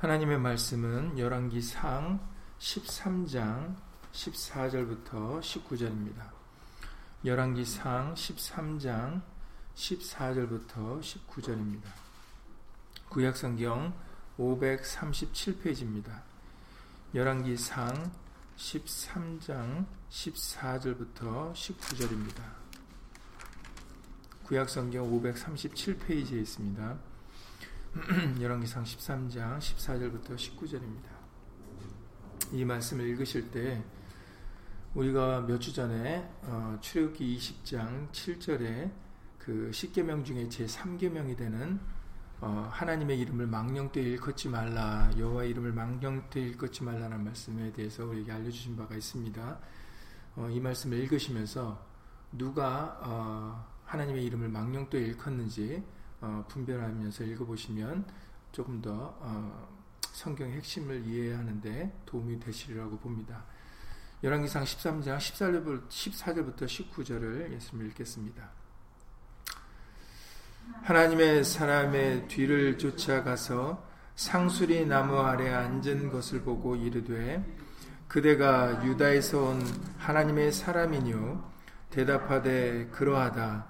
하나님의 말씀은 열왕기상 13장 14절부터 19절입니다. 열왕기상 13장 14절부터 19절입니다. 구약성경 537페이지입니다. 열왕기상 13장 14절부터 19절입니다. 구약성경 537페이지에 있습니다. 열왕기상 13장 14절부터 19절입니다. 이 말씀을 읽으실 때 우리가 몇 주 전에 어, 출애굽기 20장 7절에 그 10계명 중에 제 3계명이 되는 어, 하나님의 이름을 망령되 일컫지 말라 여호와 이름을 망령되 일컫지 말라는 말씀에 대해서 우리에게 알려주신 바가 있습니다. 어, 이 말씀을 읽으시면서 누가 어, 하나님의 이름을 망령되 일컫는지 어, 분별하면서 읽어보시면 조금 더 어, 성경의 핵심을 이해하는데 도움이 되시리라고 봅니다. 열왕기상 13장 14절부터 19절을 예수님 읽겠습니다. 하나님의 사람의 뒤를 쫓아가서 상수리 나무 아래 앉은 것을 보고 이르되 그대가 유다에서 온 하나님의 사람이뇨 대답하되 그러하다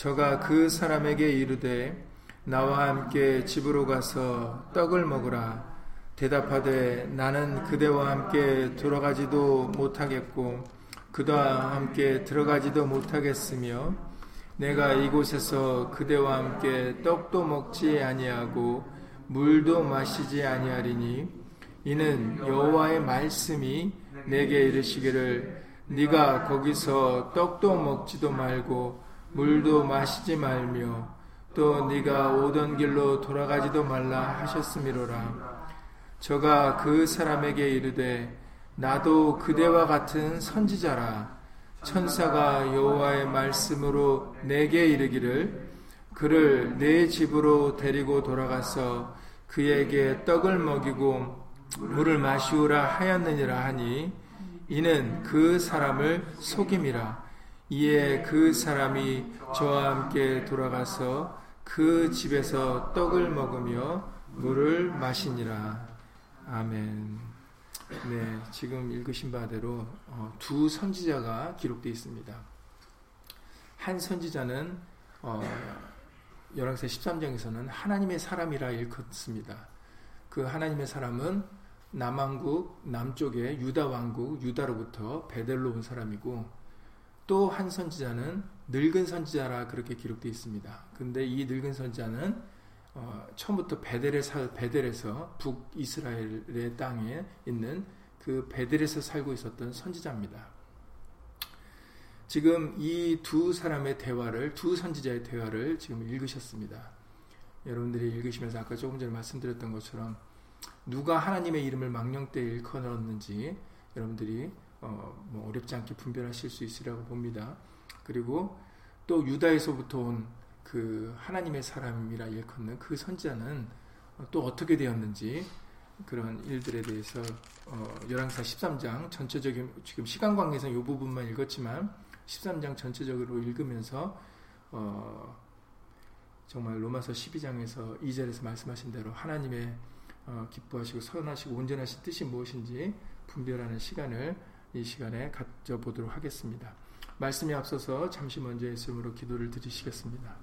저가 그 사람에게 이르되 나와 함께 집으로 가서 떡을 먹으라. 대답하되 나는 그대와 함께 돌아가지도 못하겠고 그대와 함께 들어가지도 못하겠으며 내가 이곳에서 그대와 함께 떡도 먹지 아니하고 물도 마시지 아니하리니 이는 여호와의 말씀이 내게 이르시기를 네가 거기서 떡도 먹지도 말고 물도 마시지 말며 또 네가 오던 길로 돌아가지도 말라 하셨음이로라. 저가 그 사람에게 이르되 나도 그대와 같은 선지자라. 천사가 여호와의 말씀으로 내게 이르기를 그를 내 집으로 데리고 돌아가서 그에게 떡을 먹이고 물을 마시우라 하였느니라 하니 이는 그 사람을 속임이라 이에 그 사람이 저와 함께 돌아가서 그 집에서 떡을 먹으며 물을 마시니라 아멘. 네, 지금 읽으신 바대로 어, 두 선지자가 기록되어 있습니다. 한 선지자는 어, 열왕세 13장에서는 하나님의 사람이라 일컫습니다. 그 하나님의 사람은 남왕국 남쪽의 유다 왕국 유다로부터 베델로 온 사람이고 또 한 선지자는 늙은 선지자라 그렇게 기록되어 있습니다. 근데 이 늙은 선지자는 어, 처음부터 베델에 살 베델에서 북 이스라엘의 땅에 있는 그 베델에서 살고 있었던 선지자입니다. 지금 이 두 사람의 대화를 두 선지자의 대화를 지금 읽으셨습니다. 여러분들이 읽으시면서 아까 조금 전에 말씀드렸던 것처럼 누가 하나님의 이름을 망령 때 일컬었는지 여러분들이 어, 뭐 어렵지 않게 분별하실 수 있으리라고 봅니다. 그리고 또 유다에서부터 온 그 하나님의 사람이라 일컫는 그 선지자는 또 어떻게 되었는지 그런 일들에 대해서 어, 열왕사 13장 전체적인 지금 시간 관계상 이 부분만 읽었지만 13장 전체적으로 읽으면서 어, 정말 로마서 12장에서 2절에서 말씀하신 대로 하나님의 어, 기뻐하시고 선하시고 온전하신 뜻이 무엇인지 분별하는 시간을 이 시간에 가져보도록 하겠습니다. 말씀에 앞서서 잠시 먼저 예수님으로 기도를 드리시겠습니다.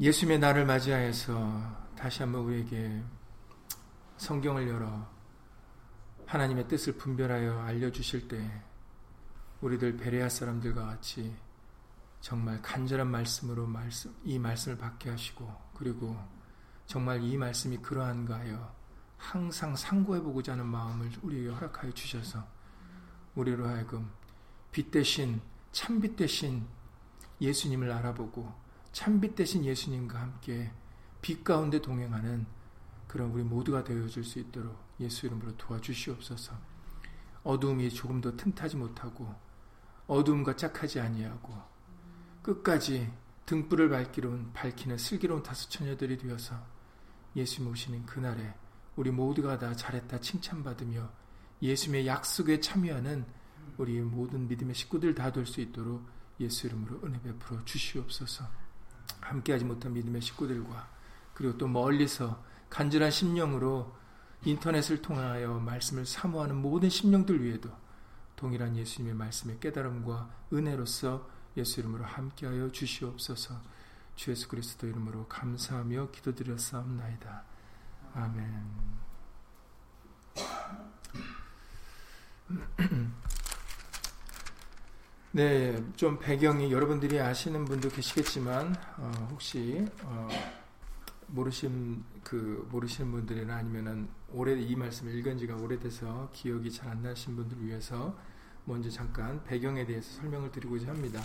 예수님의 날을 맞이하여서 다시 한번 우리에게 성경을 열어 하나님의 뜻을 분별하여 알려주실 때 우리들 베레아 사람들과 같이 정말 간절한 말씀으로 말씀, 이 말씀을 받게 하시고 그리고 정말 이 말씀이 그러한가 하여 항상 상고해보고자 하는 마음을 우리에게 허락하여 주셔서 우리로 하여금 빛 대신 참빛 대신 예수님을 알아보고 참빛 대신 예수님과 함께 빛 가운데 동행하는 그런 우리 모두가 되어줄 수 있도록 예수 이름으로 도와주시옵소서. 어두움이 조금 더 틈타지 못하고 어두움과 짝하지 아니하고 끝까지 등불을 밝기로운 밝히는 슬기로운 다섯 처녀들이 되어서 예수님 오시는 그날에 우리 모두가 다 잘했다 칭찬받으며 예수님의 약속에 참여하는 우리 모든 믿음의 식구들 다 될 수 있도록 예수 이름으로 은혜 베풀어 주시옵소서. 함께하지 못한 믿음의 식구들과 그리고 또 멀리서 간절한 심령으로 인터넷을 통하여 말씀을 사모하는 모든 심령들 위에도 동일한 예수님의 말씀의 깨달음과 은혜로서 예수 이름으로 함께하여 주시옵소서. 주 예수 그리스도 이름으로 감사하며 기도드렸사옵나이다. 아멘. 네, 좀 배경이 여러분들이 아시는 분도 계시겠지만 어, 혹시 어, 모르신 그 모르시는 분들이나 아니면은 오래 이 말씀을 읽은 지가 오래돼서 기억이 잘 안 나신 분들 위해서 먼저 잠깐 배경에 대해서 설명을 드리고자 합니다.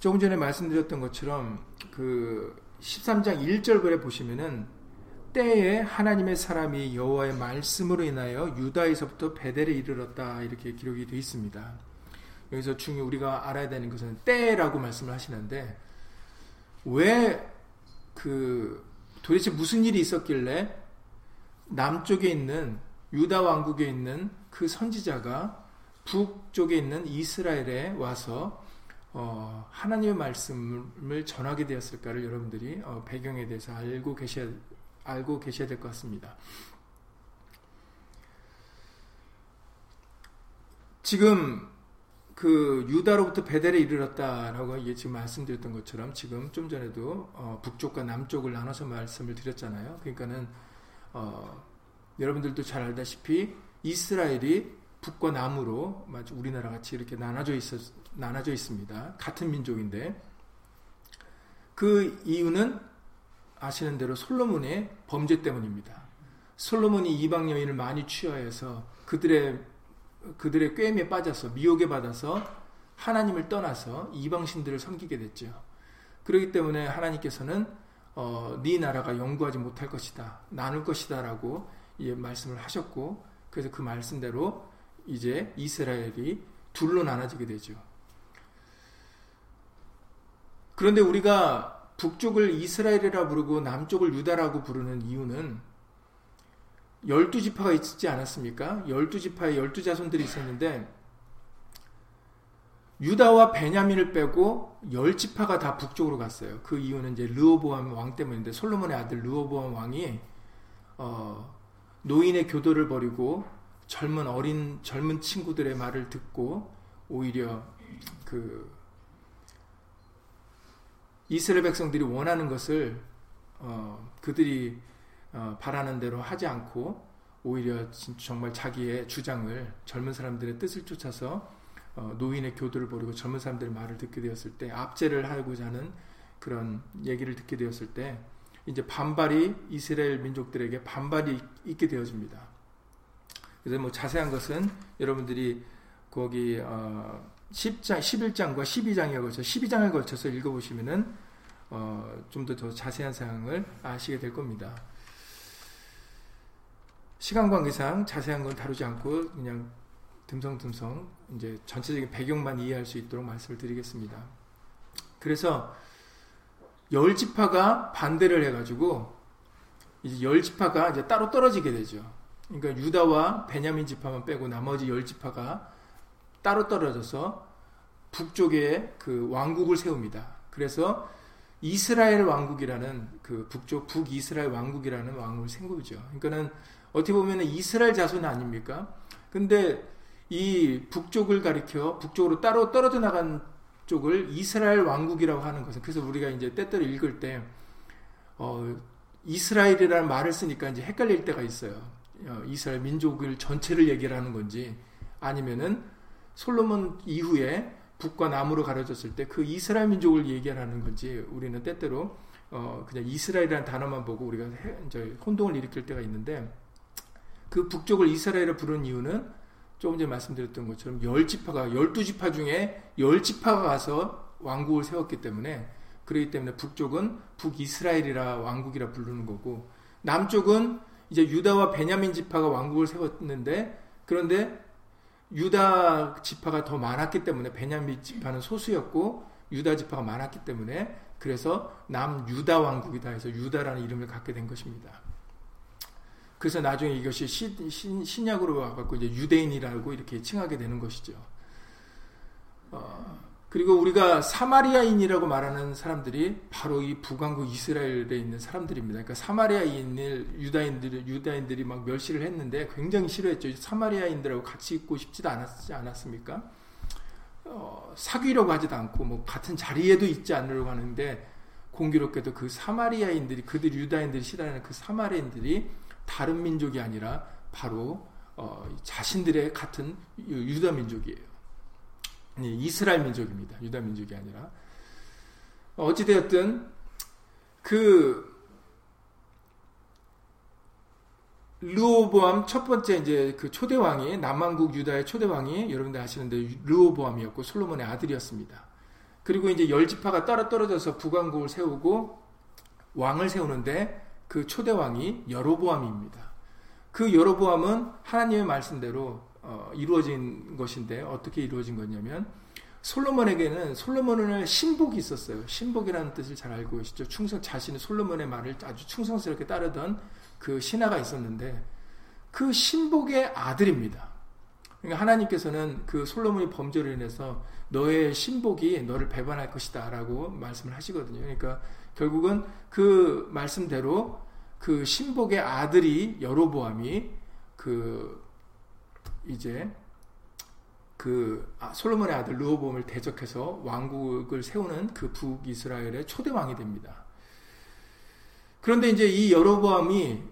조금 전에 말씀드렸던 것처럼 그 13장 1절에 보시면은 때에 하나님의 사람이 여호와의 말씀으로 인하여 유다에서부터 베델에 이르렀다 이렇게 기록이 되어 있습니다. 여기서 중요 우리가 알아야 되는 것은 때라고 말씀을 하시는데 왜 그 도대체 무슨 일이 있었길래 남쪽에 있는 유다 왕국에 있는 그 선지자가 북쪽에 있는 이스라엘에 와서 어, 하나님의 말씀을 전하게 되었을까를 여러분들이 어, 배경에 대해서 알고 계셔야 알고 계셔야 될 것 같습니다. 지금 그 유다로부터 베델에 이르렀다라고 지금 말씀드렸던 것처럼 지금 좀 전에도 어, 북쪽과 남쪽을 나눠서 말씀을 드렸잖아요. 그러니까는 어, 여러분들도 잘 알다시피 이스라엘이 북과 남으로 마치 우리나라 같이 이렇게 나눠져 있었 나눠져 있습니다. 같은 민족인데 그 이유는 아시는 대로 솔로몬의 범죄 때문입니다. 솔로몬이 이방 여인을 많이 취하여서 그들의 그들의 꾀임에 빠져서 미혹에 받아서 하나님을 떠나서 이방 신들을 섬기게 됐죠. 그렇기 때문에 하나님께서는 어, 네 나라가 영구하지 못할 것이다, 나눌 것이다라고 예, 말씀을 하셨고, 그래서 그 말씀대로 이제 이스라엘이 둘로 나눠지게 되죠. 그런데 우리가 북쪽을 이스라엘이라 부르고 남쪽을 유다라고 부르는 이유는 열두 지파가 있지 않았습니까? 열두 지파에 열두 자손들이 있었는데 유다와 베냐민을 빼고 열 지파가 다 북쪽으로 갔어요. 그 이유는 이제 르호보암 왕 때문인데 솔로몬의 아들 르호보암 왕이 어, 노인의 교도를 버리고 젊은 어린 젊은 친구들의 말을 듣고 오히려 그 이스라엘 백성들이 원하는 것을 어, 그들이 어, 바라는 대로 하지 않고 오히려 정말 자기의 주장을 젊은 사람들의 뜻을 쫓아서 어, 노인의 교도를 버리고 젊은 사람들의 말을 듣게 되었을 때 압제를 하고자 하는 그런 얘기를 듣게 되었을 때 이제 반발이 이스라엘 민족들에게 반발이 있게 되어집니다. 그래서 뭐 자세한 것은 여러분들이 거기 어, 10장, 11장과 12장에 걸쳐 12장을 걸쳐서 읽어보시면은 어, 좀 더 더 자세한 사항을 아시게 될 겁니다. 시간 관계상 자세한 건 다루지 않고 그냥 듬성듬성 이제 전체적인 배경만 이해할 수 있도록 말씀을 드리겠습니다. 그래서 열 지파가 반대를 해가지고 이제 열 지파가 이제 따로 떨어지게 되죠. 그러니까 유다와 베냐민 지파만 빼고 나머지 열 지파가 따로 떨어져서 북쪽에 그 왕국을 세웁니다. 그래서 이스라엘 왕국이라는 그 북쪽 북이스라엘 왕국이라는 왕국을 세우죠. 그러니까는 어떻게 보면 이스라엘 자손 아닙니까? 근데 이 북쪽을 가리켜 북쪽으로 따로 떨어져 나간 쪽을 이스라엘 왕국이라고 하는 것은 그래서 우리가 이제 때때로 읽을 때 어, 이스라엘이라는 말을 쓰니까 이제 헷갈릴 때가 있어요. 어, 이스라엘 민족을 전체를 얘기하는 건지 아니면은 솔로몬 이후에 북과 남으로 가려졌을 때 그 이스라엘 민족을 얘기하는 건지 우리는 때때로 어 그냥 이스라엘이라는 단어만 보고 우리가 해, 이제 혼동을 일으킬 때가 있는데 그 북쪽을 이스라엘을 부른 이유는 조금 전에 말씀드렸던 것처럼 열 지파가 열두 지파 중에 열 지파가 가서 왕국을 세웠기 때문에 그렇기 때문에 북쪽은 북이스라엘이라 왕국이라 부르는 거고 남쪽은 이제 유다와 베냐민 지파가 왕국을 세웠는데 그런데 유다 지파가 더 많았기 때문에 베냐민 지파는 소수였고 유다 지파가 많았기 때문에 그래서 남 유다 왕국이다 해서 유다라는 이름을 갖게 된 것입니다. 그래서 나중에 이것이 신, 신, 신약으로 와갖고 이제 유대인이라고 이렇게 칭하게 되는 것이죠. 어, 그리고 우리가 사마리아인이라고 말하는 사람들이 바로 이 북왕국 이스라엘에 있는 사람들입니다. 그러니까 사마리아인을 유다인들 유다인들이 막 멸시를 했는데 굉장히 싫어했죠. 사마리아인들하고 같이 있고 싶지도 않았지 않았습니까? 어, 사귀려고 하지도 않고 뭐 같은 자리에도 있지 않으려고 하는데 공교롭게도 그 사마리아인들이 그들 유다인들이 싫어하는 그 사마리아인들이 다른 민족이 아니라 바로 어, 자신들의 같은 유다 민족이에요. 이스라엘 민족입니다. 유다 민족이 아니라. 어찌되었든, 그, 르오보암 첫 번째 이제 그 초대왕이, 남왕국 유다의 초대왕이 여러분들 아시는데 르오보암이었고 솔로몬의 아들이었습니다. 그리고 이제 열지파가 떨어져서 북왕국을 세우고 왕을 세우는데 그 초대왕이 여로보암입니다. 그 여로보암은 하나님의 말씀대로 어, 이루어진 것인데 어떻게 이루어진 거냐면 솔로몬에게는 솔로몬은 신복이 있었어요. 신복이라는 뜻을 잘 알고 계시죠. 충성 자신의 솔로몬의 말을 아주 충성스럽게 따르던 그 신하가 있었는데 그 신복의 아들입니다. 그러니까 하나님께서는 그 솔로몬이 범죄로 인해서 너의 신복이 너를 배반할 것이다 라고 말씀을 하시거든요. 그러니까 결국은 그 말씀대로 그 신복의 아들이 여로보암이 그 이제 그 아, 솔로몬의 아들 르호보암을 대적해서 왕국을 세우는 그 북이스라엘의 초대 왕이 됩니다. 그런데 이제 이 여로보암이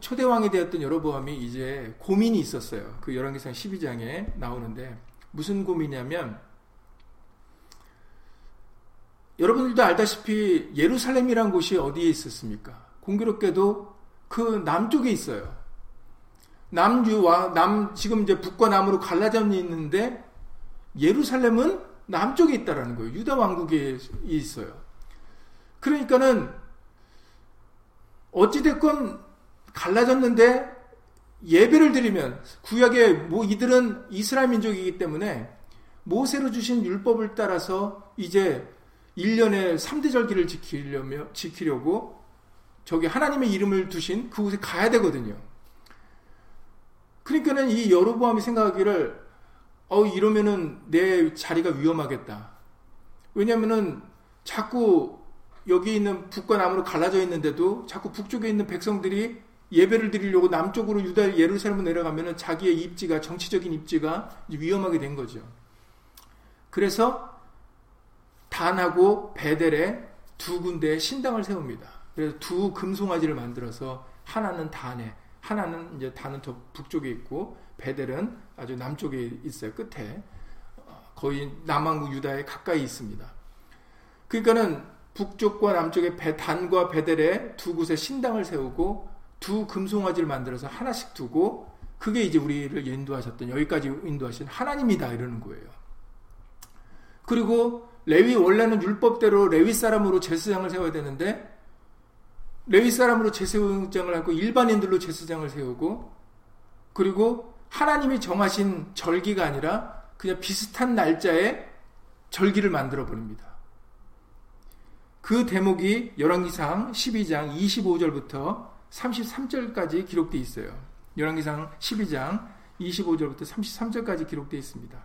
초대 왕이 되었던 여로보암이 이제 고민이 있었어요. 그 열왕기상 12장에 나오는데 무슨 고민이냐면 여러분들도 알다시피 예루살렘이란 곳이 어디에 있었습니까? 공교롭게도 그 남쪽에 있어요. 남유와 남 지금 이제 북과 남으로 갈라져 있는데 예루살렘은 남쪽에 있다라는 거예요. 유다 왕국에 있어요. 그러니까는 어찌 됐건 갈라졌는데 예배를 드리면 구약에 뭐 이들은 이스라엘 민족이기 때문에 모세로 주신 율법을 따라서 이제 1년에 3대 절기를 지키려며 지키려고 저기 하나님의 이름을 두신 그곳에 가야 되거든요. 그러니까는 이 여로보암이 생각하기를 어 이러면은 내 자리가 위험하겠다. 왜냐면은 자꾸 여기 있는 북과 남으로 갈라져 있는데도 자꾸 북쪽에 있는 백성들이 예배를 드리려고 남쪽으로 유다 예루살렘으로 내려가면은 자기의 입지가 정치적인 입지가 위험하게 된 거죠. 그래서 단하고 베델에 두 군데 신당을 세웁니다. 그래서 두 금송아지를 만들어서 하나는 단에 하나는 이제 다는 저 북쪽에 있고 베델은 아주 남쪽에 있어요. 끝에 어, 거의 남왕국 유다에 가까이 있습니다. 그러니까는 북쪽과 남쪽에 배, 단과 베델에 두 곳에 신당을 세우고 두 금송아지를 만들어서 하나씩 두고 그게 이제 우리를 인도하셨던 여기까지 인도하신 하나님이다 이러는 거예요. 그리고 레위 원래는 율법대로 레위 사람으로 제사장을 세워야 되는데 레위 사람으로 제사장을 하고 일반인들로 제사장을 세우고 그리고 하나님이 정하신 절기가 아니라 그냥 비슷한 날짜에 절기를 만들어 버립니다. 그 대목이 열왕기상 12장 25절부터 33절까지 기록되어 있어요. 열왕기상 12장 25절부터 33절까지 기록되어 있습니다.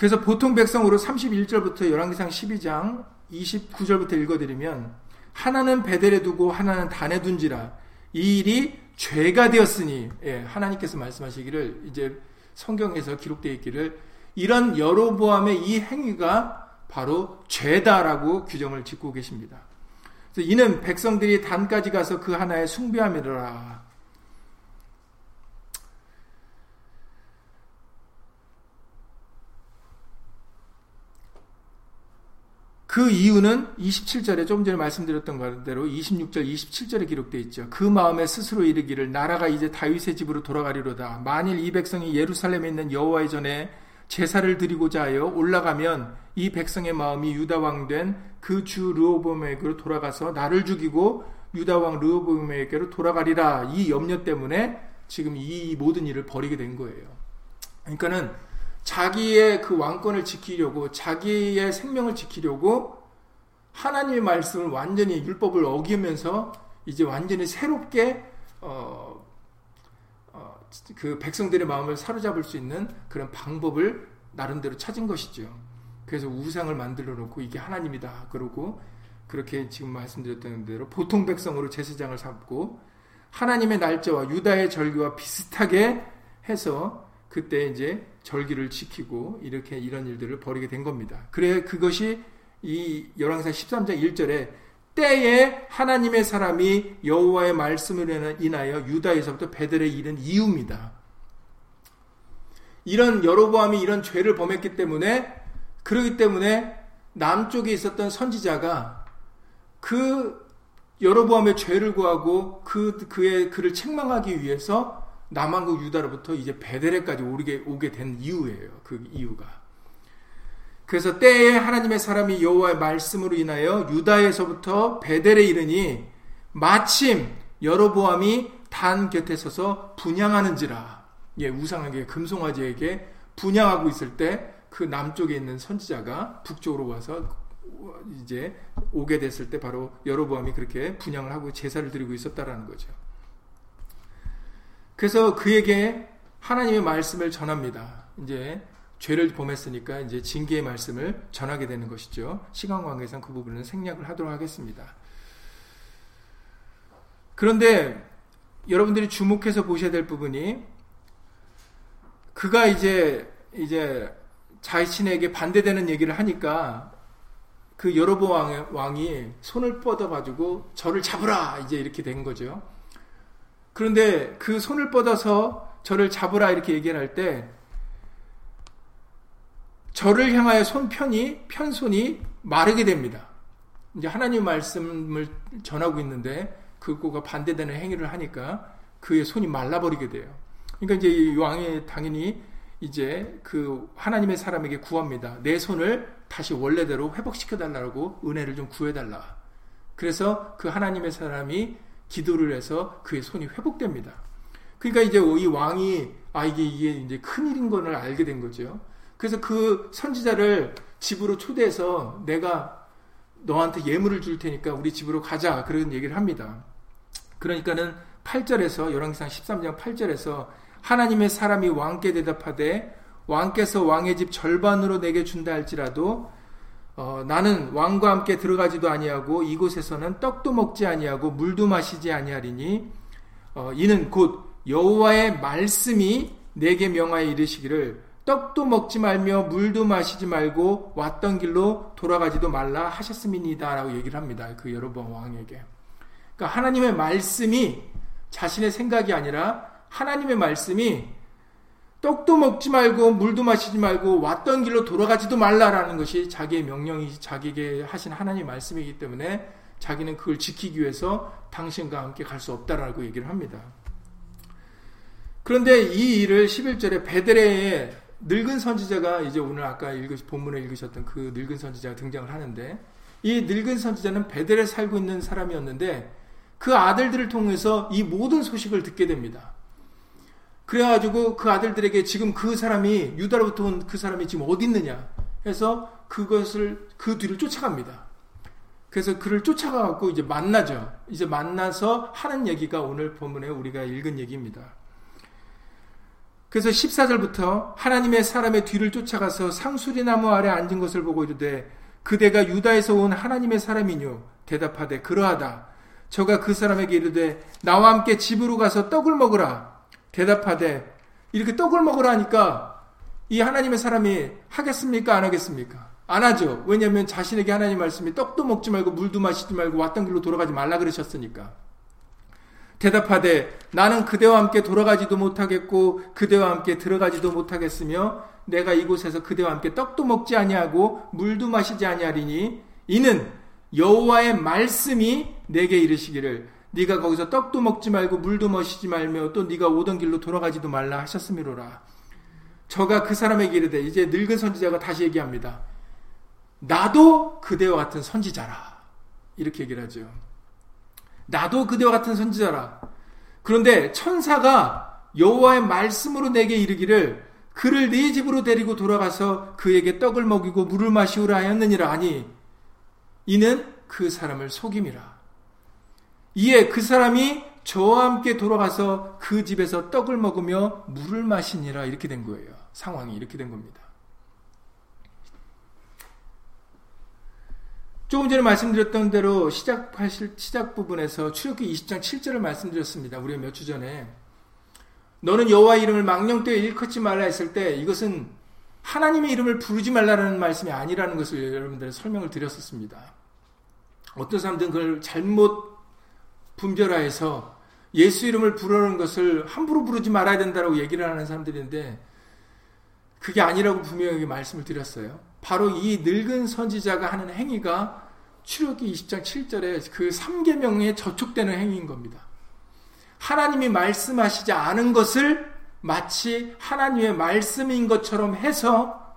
그래서 보통 백성으로 31절부터 열왕기상 12장 29절부터 읽어드리면 하나는 베델에 두고 하나는 단에 둔지라 이 일이 죄가 되었으니 예, 하나님께서 말씀하시기를 이제 성경에서 기록되어 있기를 이런 여로보암의 이 행위가 바로 죄다라고 규정을 짓고 계십니다. 이는 백성들이 단까지 가서 그 하나에 숭배함이라 그 이유는 27절에 조금 전에 말씀드렸던 대로 26절, 27절에 기록되어 있죠. 그 마음에 스스로 이르기를 나라가 이제 다윗의 집으로 돌아가리로다. 만일 이 백성이 예루살렘에 있는 여호와의 전에 제사를 드리고자 하여 올라가면 이 백성의 마음이 유다 왕 된 그 주 르호보암에게로 돌아가서 나를 죽이고 유다 왕 르호보암에게로 돌아가리라. 이 염려 때문에 지금 이 모든 일을 벌이게 된 거예요. 그러니까는 자기의 그 왕권을 지키려고 자기의 생명을 지키려고 하나님의 말씀을 완전히 율법을 어기면서 이제 완전히 새롭게 어, 어, 그 백성들의 마음을 사로잡을 수 있는 그런 방법을 나름대로 찾은 것이죠. 그래서 우상을 만들어 놓고 이게 하나님이다. 그러고 그렇게 지금 말씀드렸던 대로 보통 백성으로 제사장을 삼고 하나님의 날짜와 유다의 절기와 비슷하게 해서 그때 이제 절기를 지키고 이렇게 이런 일들을 벌이게 된 겁니다. 그래 그것이 이 열왕기상 13장 1절에 때에 하나님의 사람이 여호와의 말씀을 인하여 유다에서부터 베델에 이른 이유입니다. 이런 여로보암이 이런 죄를 범했기 때문에 그러기 때문에 남쪽에 있었던 선지자가 그 여로보암의 죄를 구하고 그 그의 그를 책망하기 위해서 남한국 유다로부터 이제 베델에까지 오게 오게 된 이유예요. 그 이유가. 그래서 때에 하나님의 사람이 여호와의 말씀으로 인하여 유다에서부터 베델에 이르니 마침 여로보암이 단 곁에 서서 분양하는지라. 예, 우상에게 금송아지에게 분양하고 있을 때 그 남쪽에 있는 선지자가 북쪽으로 와서 이제 오게 됐을 때 바로 여로보암이 그렇게 분양을 하고 제사를 드리고 있었다라는 거죠. 그래서 그에게 하나님의 말씀을 전합니다. 이제 죄를 범했으니까 이제 징계의 말씀을 전하게 되는 것이죠. 시간 관계상 그 부분은 생략을 하도록 하겠습니다. 그런데 여러분들이 주목해서 보셔야 될 부분이 그가 이제 이제 자신에게 반대되는 얘기를 하니까 그 여로보 왕이 손을 뻗어 가지고 저를 잡으라 이제 이렇게 된 거죠. 그런데 그 손을 뻗어서 저를 잡으라 이렇게 얘기를 할때 저를 향하여 손편이 편손이 마르게 됩니다. 이제 하나님 말씀을 전하고 있는데 그거가 반대되는 행위를 하니까 그의 손이 말라버리게 돼요. 그러니까 이제 이 왕이 당연히 이제 그 하나님의 사람에게 구합니다. 내 손을 다시 원래대로 회복시켜 달라고 은혜를 좀 구해 달라. 그래서 그 하나님의 사람이 기도를 해서 그의 손이 회복됩니다. 그러니까 이제 이 왕이 아 이게 이게 이제 큰 일인 것을 알게 된 거죠. 그래서 그 선지자를 집으로 초대해서 내가 너한테 예물을 줄 테니까 우리 집으로 가자 그런 얘기를 합니다. 그러니까는 8절에서 열왕기상 13장 8절에서 하나님의 사람이 왕께 대답하되 왕께서 왕의 집 절반으로 내게 준다 할지라도 어, 나는 왕과 함께 들어가지도 아니하고 이곳에서는 떡도 먹지 아니하고 물도 마시지 아니하리니 어, 이는 곧 여호와의 말씀이 내게 명하여 이르시기를 떡도 먹지 말며 물도 마시지 말고 왔던 길로 돌아가지도 말라 하셨음이니다라고 얘기를 합니다. 그 여로보암 왕에게. 그러니까 하나님의 말씀이 자신의 생각이 아니라 하나님의 말씀이 떡도 먹지 말고 물도 마시지 말고 왔던 길로 돌아가지도 말라라는 것이 자기의 명령이 자기에게 하신 하나님 말씀이기 때문에 자기는 그걸 지키기 위해서 당신과 함께 갈 수 없다라고 얘기를 합니다. 그런데 이 일을 11절에 베드레의 늙은 선지자가 이제 오늘 아까 읽으 본문에 읽으셨던 그 늙은 선지자가 등장을 하는데 이 늙은 선지자는 베델에 살고 있는 사람이었는데 그 아들들을 통해서 이 모든 소식을 듣게 됩니다. 그래가지고 그 아들들에게 지금 그 사람이 유다로부터 온 그 사람이 지금 어디 있느냐 해서 그것을 그 뒤를 쫓아갑니다. 그래서 그를 쫓아가갖고 이제 만나죠. 이제 만나서 하는 얘기가 오늘 본문에 우리가 읽은 얘기입니다. 그래서 14절부터 하나님의 사람의 뒤를 쫓아가서 상수리 나무 아래 앉은 것을 보고 이르되 그대가 유다에서 온 하나님의 사람이뇨 대답하되 그러하다. 저가 그 사람에게 이르되 나와 함께 집으로 가서 떡을 먹으라. 대답하되 이렇게 떡을 먹으라 하니까 이 하나님의 사람이 하겠습니까? 안 하겠습니까? 안 하죠. 왜냐하면 자신에게 하나님 말씀이 떡도 먹지 말고 물도 마시지 말고 왔던 길로 돌아가지 말라 그러셨으니까. 대답하되 나는 그대와 함께 돌아가지도 못하겠고 그대와 함께 들어가지도 못하겠으며 내가 이곳에서 그대와 함께 떡도 먹지 아니하고 물도 마시지 아니하리니 이는 여호와의 말씀이 내게 이르시기를 네가 거기서 떡도 먹지 말고 물도 마시지 말며 또 네가 오던 길로 돌아가지도 말라 하셨음이로라. 저가 그 사람에게 이르되 이제 늙은 선지자가 다시 얘기합니다. 나도 그대와 같은 선지자라. 이렇게 얘기를 하죠. 나도 그대와 같은 선지자라. 그런데 천사가 여호와의 말씀으로 내게 이르기를 그를 네 집으로 데리고 돌아가서 그에게 떡을 먹이고 물을 마시우라 하였느니라 하니 이는 그 사람을 속임이라. 이에 그 사람이 저와 함께 돌아가서 그 집에서 떡을 먹으며 물을 마시니라 이렇게 된 거예요. 상황이 이렇게 된 겁니다. 조금 전에 말씀드렸던 대로 시작하실 시작 부분에서 출애굽기 20장 7절을 말씀드렸습니다. 우리가 몇 주 전에 너는 여호와 이름을 망령되어 일컫지 말라 했을 때 이것은 하나님의 이름을 부르지 말라는 말씀이 아니라는 것을 여러분들 설명을 드렸었습니다. 어떤 사람들은 그걸 잘못 분별하여서 예수 이름을 부르는 것을 함부로 부르지 말아야 된다고 얘기를 하는 사람들인데 그게 아니라고 분명히 말씀을 드렸어요. 바로 이 늙은 선지자가 하는 행위가 출애굽기 20장 7절에 그 3계명에 저촉되는 행위인 겁니다. 하나님이 말씀하시지 않은 것을 마치 하나님의 말씀인 것처럼 해서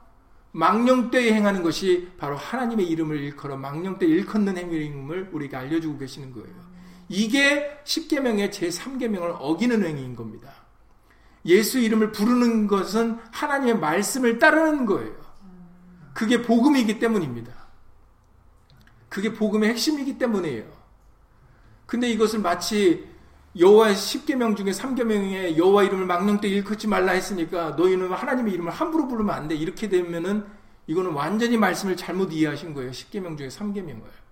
망령되이 행하는 것이 바로 하나님의 이름을 일컬어 망령되 일컫는 행위임을 우리가 알려주고 계시는 거예요. 이게 10계명의 제3계명을 어기는 행위인 겁니다. 예수 이름을 부르는 것은 하나님의 말씀을 따르는 거예요. 그게 복음이기 때문입니다. 그게 복음의 핵심이기 때문이에요. 근데 이것을 마치 여호와 10계명 중에 3계명에 여호와 이름을 망령때 일컫지 말라 했으니까 너희는 하나님의 이름을 함부로 부르면 안 돼. 이렇게 되면은 이거는 완전히 말씀을 잘못 이해하신 거예요. 10계명 중에 3계명을.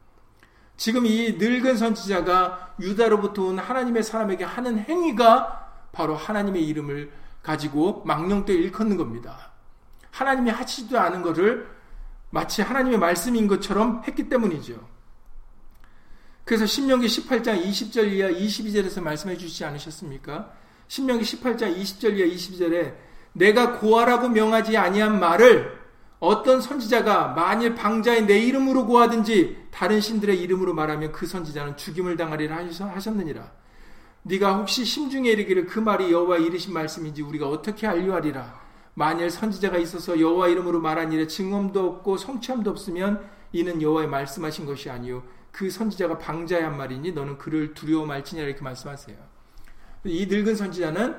지금 이 늙은 선지자가 유다로부터 온 하나님의 사람에게 하는 행위가 바로 하나님의 이름을 가지고 망령때 일컫는 겁니다. 하나님이 하시지도 않은 것을 마치 하나님의 말씀인 것처럼 했기 때문이죠. 그래서 신명기 18장 20절 이하 22절에서 말씀해 주시지 않으셨습니까? 신명기 18장 20절 이하 22절에 내가 고하라고 명하지 아니한 말을 어떤 선지자가 만일 방자의 내 이름으로 고하든지 다른 신들의 이름으로 말하면 그 선지자는 죽임을 당하리라 하셨느니라. 네가 혹시 심중에 이르기를 그 말이 여호와 이르신 말씀인지 우리가 어떻게 알려하리라. 만일 선지자가 있어서 여호와 이름으로 말한 일에 증언도 없고 성취함도 없으면 이는 여호와의 말씀하신 것이 아니요 그 선지자가 방자의 한 말이니 너는 그를 두려워 말지냐 이렇게 말씀하세요. 이 늙은 선지자는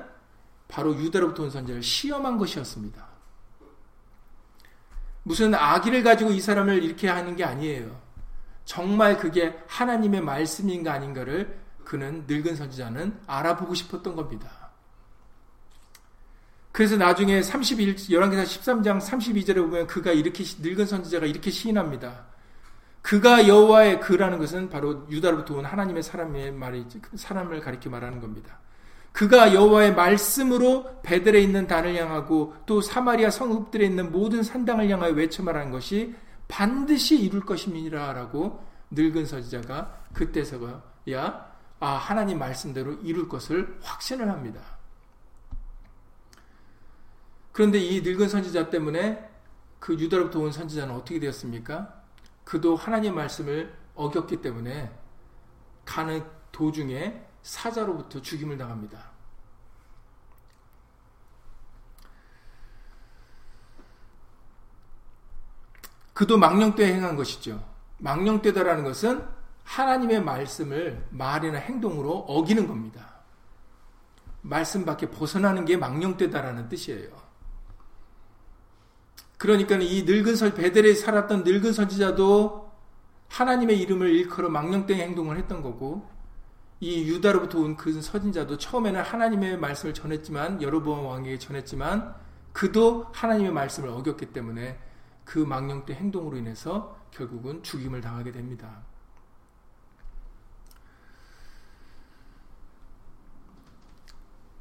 바로 유다로부터 온 선지자를 시험한 것이었습니다. 무슨 아기를 가지고 이 사람을 이렇게 하는 게 아니에요. 정말 그게 하나님의 말씀인가 아닌가를 그는 늙은 선지자는 알아보고 싶었던 겁니다. 그래서 나중에 31, 11기사 13장 32절에 보면 그가 이렇게, 늙은 선지자가 이렇게 시인합니다. 그가 여호와의 그라는 것은 바로 유다로부터 온 하나님의 사람의 말이지, 그 사람을 가리켜 말하는 겁니다. 그가 여호와의 말씀으로 베델에 있는 단을 향하고 또 사마리아 성읍들에 있는 모든 산당을 향하여 외쳐 말하는 것이 반드시 이룰 것임이라라고 늙은 선지자가 그때서야 아 하나님 말씀대로 이룰 것을 확신을 합니다. 그런데 이 늙은 선지자 때문에 그 유다로부터 온 선지자는 어떻게 되었습니까? 그도 하나님 말씀을 어겼기 때문에 가는 도중에 사자로부터 죽임을 당합니다. 그도 망령 때 행한 것이죠. 망령 때다라는 것은 하나님의 말씀을 말이나 행동으로 어기는 겁니다. 말씀 밖에 벗어나는 게 망령 때다라는 뜻이에요. 그러니까 이 늙은 선 베델에 살았던 늙은 선지자도 하나님의 이름을 일컬어 망령된 행동을 했던 거고 이 유다로부터 온그 선지자도 처음에는 하나님의 말씀을 전했지만 여로보암 왕에게 전했지만 그도 하나님의 말씀을 어겼기 때문에 그 망령된 행동으로 인해서 결국은 죽임을 당하게 됩니다.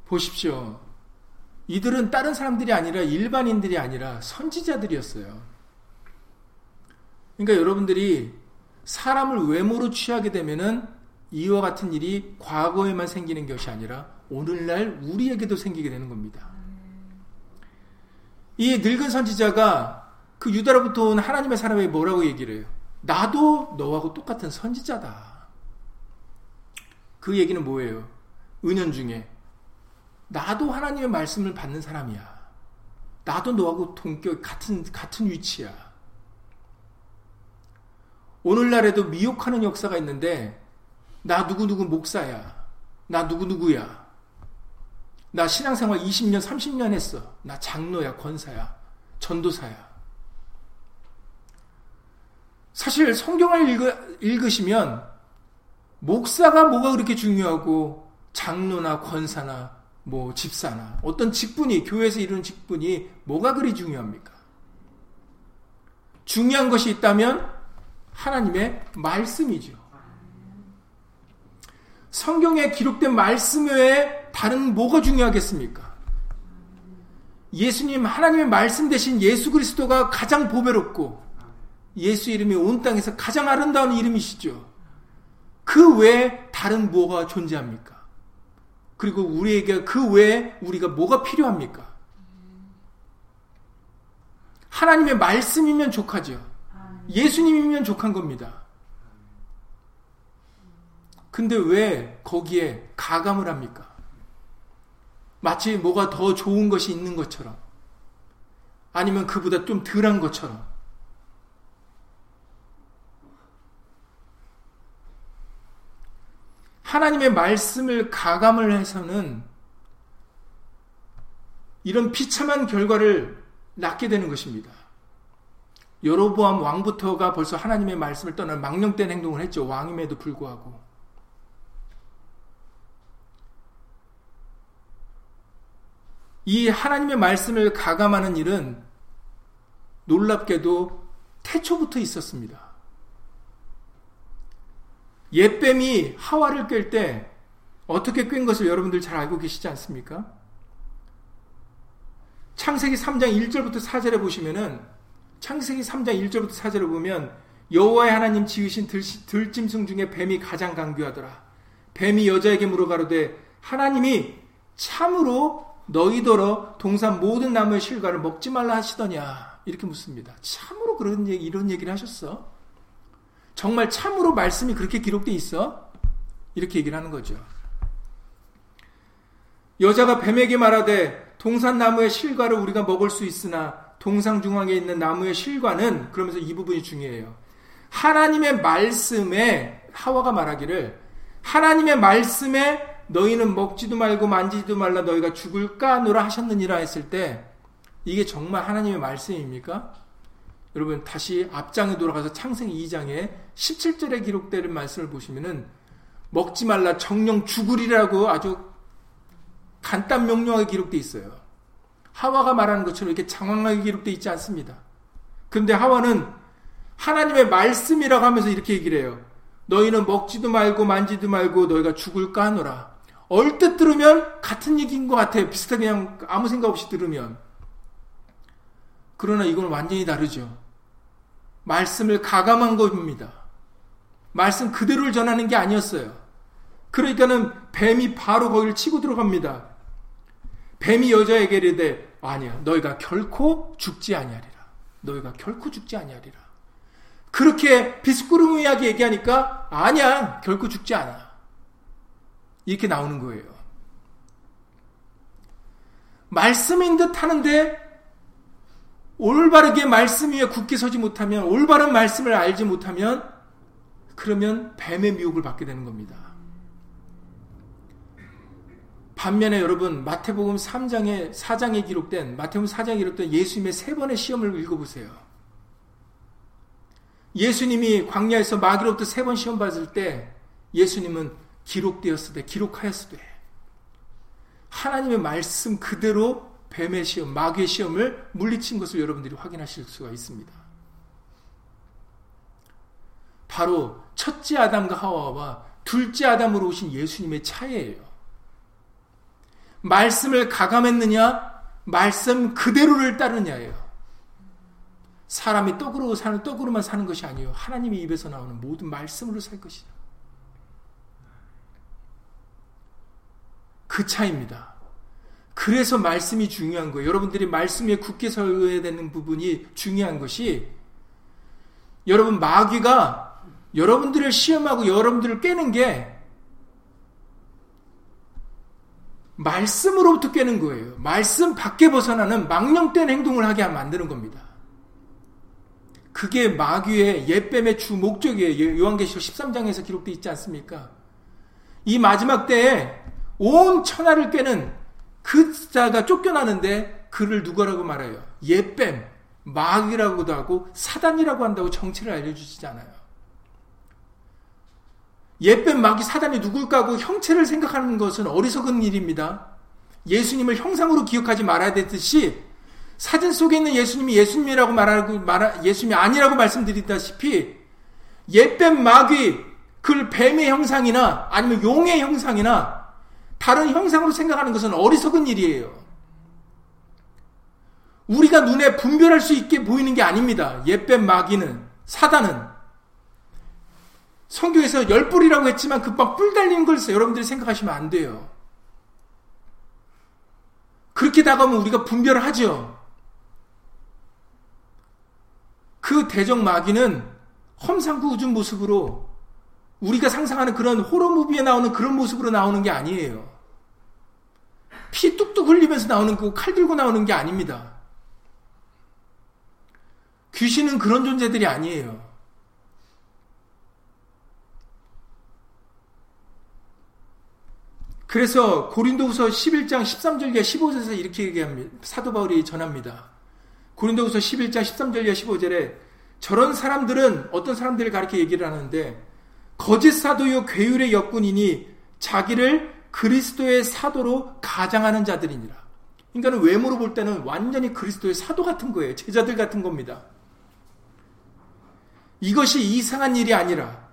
보십시오. 이들은 다른 사람들이 아니라 일반인들이 아니라 선지자들이었어요. 그러니까 여러분들이 사람을 외모로 취하게 되면은 이와 같은 일이 과거에만 생기는 것이 아니라 오늘날 우리에게도 생기게 되는 겁니다. 이 늙은 선지자가 그 유다로부터 온 하나님의 사람에게 뭐라고 얘기를 해요? 나도 너하고 똑같은 선지자다. 그 얘기는 뭐예요? 은연 중에 나도 하나님의 말씀을 받는 사람이야. 나도 너하고 동격 같은 같은 위치야. 오늘날에도 미혹하는 역사가 있는데 나 누구누구 목사야. 나 누구누구야. 나 신앙생활 20년, 30년 했어. 나 장로야, 권사야, 전도사야. 사실 성경을 읽으, 읽으시면 목사가 뭐가 그렇게 중요하고 장로나 권사나 뭐 집사나 어떤 직분이 교회에서 이루는 직분이 뭐가 그리 중요합니까? 중요한 것이 있다면 하나님의 말씀이죠. 성경에 기록된 말씀 외에 다른 뭐가 중요하겠습니까? 예수님 하나님의 말씀 대신 예수 그리스도가 가장 보배롭고 예수 이름이 온 땅에서 가장 아름다운 이름이시죠. 그 외에 다른 뭐가 존재합니까? 그리고 우리에게 그 외에 우리가 뭐가 필요합니까? 하나님의 말씀이면 족하죠. 예수님이면 족한 겁니다. 근데 왜 거기에 가감을 합니까? 마치 뭐가 더 좋은 것이 있는 것처럼. 아니면 그보다 좀 덜한 것처럼. 하나님의 말씀을 가감을 해서는 이런 비참한 결과를 낳게 되는 것입니다. 여로보암 왕부터가 벌써 하나님의 말씀을 떠나 망령된 행동을 했죠. 왕임에도 불구하고. 이 하나님의 말씀을 가감하는 일은 놀랍게도 태초부터 있었습니다. 옛뱀이 하와를 꿰 때 어떻게 꿰 것을 여러분들 잘 알고 계시지 않습니까? 창세기 3장 1절부터 4절에 보시면은 창세기 3장 1절부터 4절에 보면 여호와의 하나님 지으신 들, 짐승 중에 뱀이 가장 강교하더라. 뱀이 여자에게 물어가로되 하나님이 참으로 너희더러 동산 모든 나무의 실과를 먹지 말라 하시더냐 이렇게 묻습니다. 참으로 그런 얘기 이런 얘기를 하셨어? 정말 참으로 말씀이 그렇게 기록돼 있어? 이렇게 얘기를 하는 거죠. 여자가 뱀에게 말하되 동산 나무의 실과를 우리가 먹을 수 있으나 동상 중앙에 있는 나무의 실과는 그러면서 이 부분이 중요해요. 하나님의 말씀에 하와가 말하기를 하나님의 말씀에 너희는 먹지도 말고 만지지도 말라 너희가 죽을까 노라 하셨느니라 했을 때 이게 정말 하나님의 말씀입니까? 여러분 다시 앞장에 돌아가서 창세기 2장에 17절에 기록되는 말씀을 보시면은 먹지 말라 정령 죽으리라고 아주 간단 명령하게 기록되어 있어요. 하와가 말하는 것처럼 이렇게 장황하게 기록되어 있지 않습니다. 근데 하와는 하나님의 말씀이라고 하면서 이렇게 얘기를 해요. 너희는 먹지도 말고 만지도 말고 너희가 죽을까 하노라. 얼뜻 들으면 같은 얘기인 것 같아요. 비슷하게 그냥 아무 생각 없이 들으면. 그러나 이건 완전히 다르죠. 말씀을 가감한 겁니다. 말씀 그대로를 전하는 게 아니었어요. 그러니까는 뱀이 바로 거기를 치고 들어갑니다. 뱀이 여자에게 이르되 아니야 너희가 결코 죽지 아니하리라. 너희가 결코 죽지 아니하리라. 그렇게 비스꾸르미하게 얘기하니까 아니야 결코 죽지 않아. 이렇게 나오는 거예요. 말씀인 듯 하는데 올바르게 말씀 위에 굳게 서지 못하면 올바른 말씀을 알지 못하면 그러면 뱀의 미혹을 받게 되는 겁니다. 반면에 여러분 마태복음 3장에 4장에 기록된 마태복음 4장에 기록된 예수님의 세 번의 시험을 읽어보세요. 예수님이 광야에서 마귀로부터 세 번 시험 받을 때 예수님은 기록되었으되 기록하였으되 하나님의 말씀 그대로 뱀의 시험, 마귀의 시험을 물리친 것을 여러분들이 확인하실 수가 있습니다. 바로 첫째 아담과 하와와 둘째 아담으로 오신 예수님의 차이예요. 말씀을 가감했느냐, 말씀 그대로를 따르냐예요. 사람이 떡으로 사는 떡으로만 사는 것이 아니에요. 하나님의 입에서 나오는 모든 말씀으로 살 것이다. 그 차이입니다. 그래서 말씀이 중요한 거예요. 여러분들이 말씀에 굳게 서야 되는 부분이 중요한 것이 여러분 마귀가 여러분들을 시험하고 여러분들을 깨는 게 말씀으로부터 깨는 거예요. 말씀 밖에 벗어나는 망령된 행동을 하게 만드는 겁니다. 그게 마귀의 옛뱀의 주 목적이에요. 요한계시록 13장에서 기록되어 있지 않습니까? 이 마지막 때에 온 천하를 깨는 그 자가 쫓겨나는데 그를 누구라고 말해요? 예뱀, 마귀라고도 하고 사단이라고 한다고 정체를 알려주지 않아요. 예뱀 마귀 사단이 누굴까고 형체를 생각하는 것은 어리석은 일입니다. 예수님을 형상으로 기억하지 말아야 되듯이 사진 속에 있는 예수님이 예수님이라고 말하고 말 예수님이 아니라고 말씀드리다시피 예뱀 마귀 그 뱀의 형상이나 아니면 용의 형상이나 다른 형상으로 생각하는 것은 어리석은 일이에요. 우리가 눈에 분별할 수 있게 보이는 게 아닙니다. 예뱀 마귀는 사단은 성경에서 열불이라고 했지만 금방 뿔 달리는 걸 여러분들이 생각하시면 안 돼요. 그렇게 다가오면 우리가 분별을 하죠. 그 대적 마귀는 험상궂은 모습으로 우리가 상상하는 그런 호러 무비에 나오는 그런 모습으로 나오는 게 아니에요. 피 뚝뚝 흘리면서 나오는 그 칼 들고 나오는 게 아닙니다. 귀신은 그런 존재들이 아니에요. 그래서 고린도후서 11장 13절과 15절에서 이렇게 얘기합니다. 사도 바울이 전합니다. 고린도후서 11장 13절과 15절에 저런 사람들은 어떤 사람들을 가르쳐 얘기를 하는데 거짓 사도요 괴율의 역군이니 자기를 그리스도의 사도로 가장하는 자들이니라. 그러니까 외모로 볼 때는 완전히 그리스도의 사도 같은 거예요. 제자들 같은 겁니다. 이것이 이상한 일이 아니라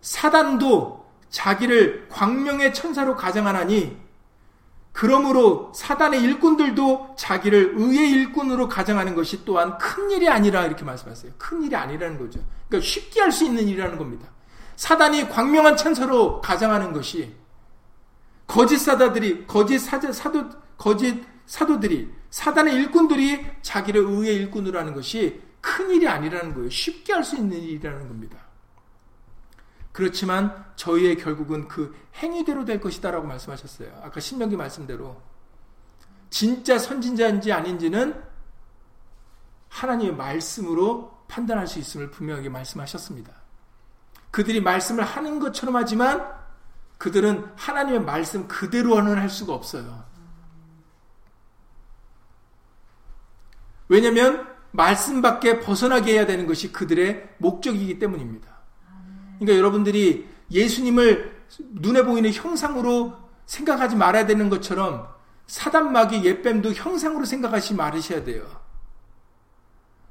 사단도 자기를 광명의 천사로 가장하나니 그러므로 사단의 일꾼들도 자기를 의의 일꾼으로 가장하는 것이 또한 큰 일이 아니라 이렇게 말씀하세요. 큰 일이 아니라는 거죠. 그러니까 쉽게 할 수 있는 일이라는 겁니다. 사단이 광명한 천사로 가장하는 것이 거짓 사다들이 거짓 사자, 사도 거짓 사도들이 사단의 일꾼들이 자기를 의의 일꾼으로 하는 것이 큰 일이 아니라는 거예요. 쉽게 할 수 있는 일이라는 겁니다. 그렇지만 저희의 결국은 그 행위대로 될 것이다라고 말씀하셨어요. 아까 신명기 말씀대로 진짜 선진자인지 아닌지는 하나님의 말씀으로 판단할 수 있음을 분명하게 말씀하셨습니다. 그들이 말씀을 하는 것처럼 하지만 그들은 하나님의 말씀 그대로는 할 수가 없어요. 왜냐하면 말씀 밖에 벗어나게 해야 되는 것이 그들의 목적이기 때문입니다. 그러니까 여러분들이 예수님을 눈에 보이는 형상으로 생각하지 말아야 되는 것처럼 사단마귀 옛뱀도 형상으로 생각하지 말으셔야 돼요.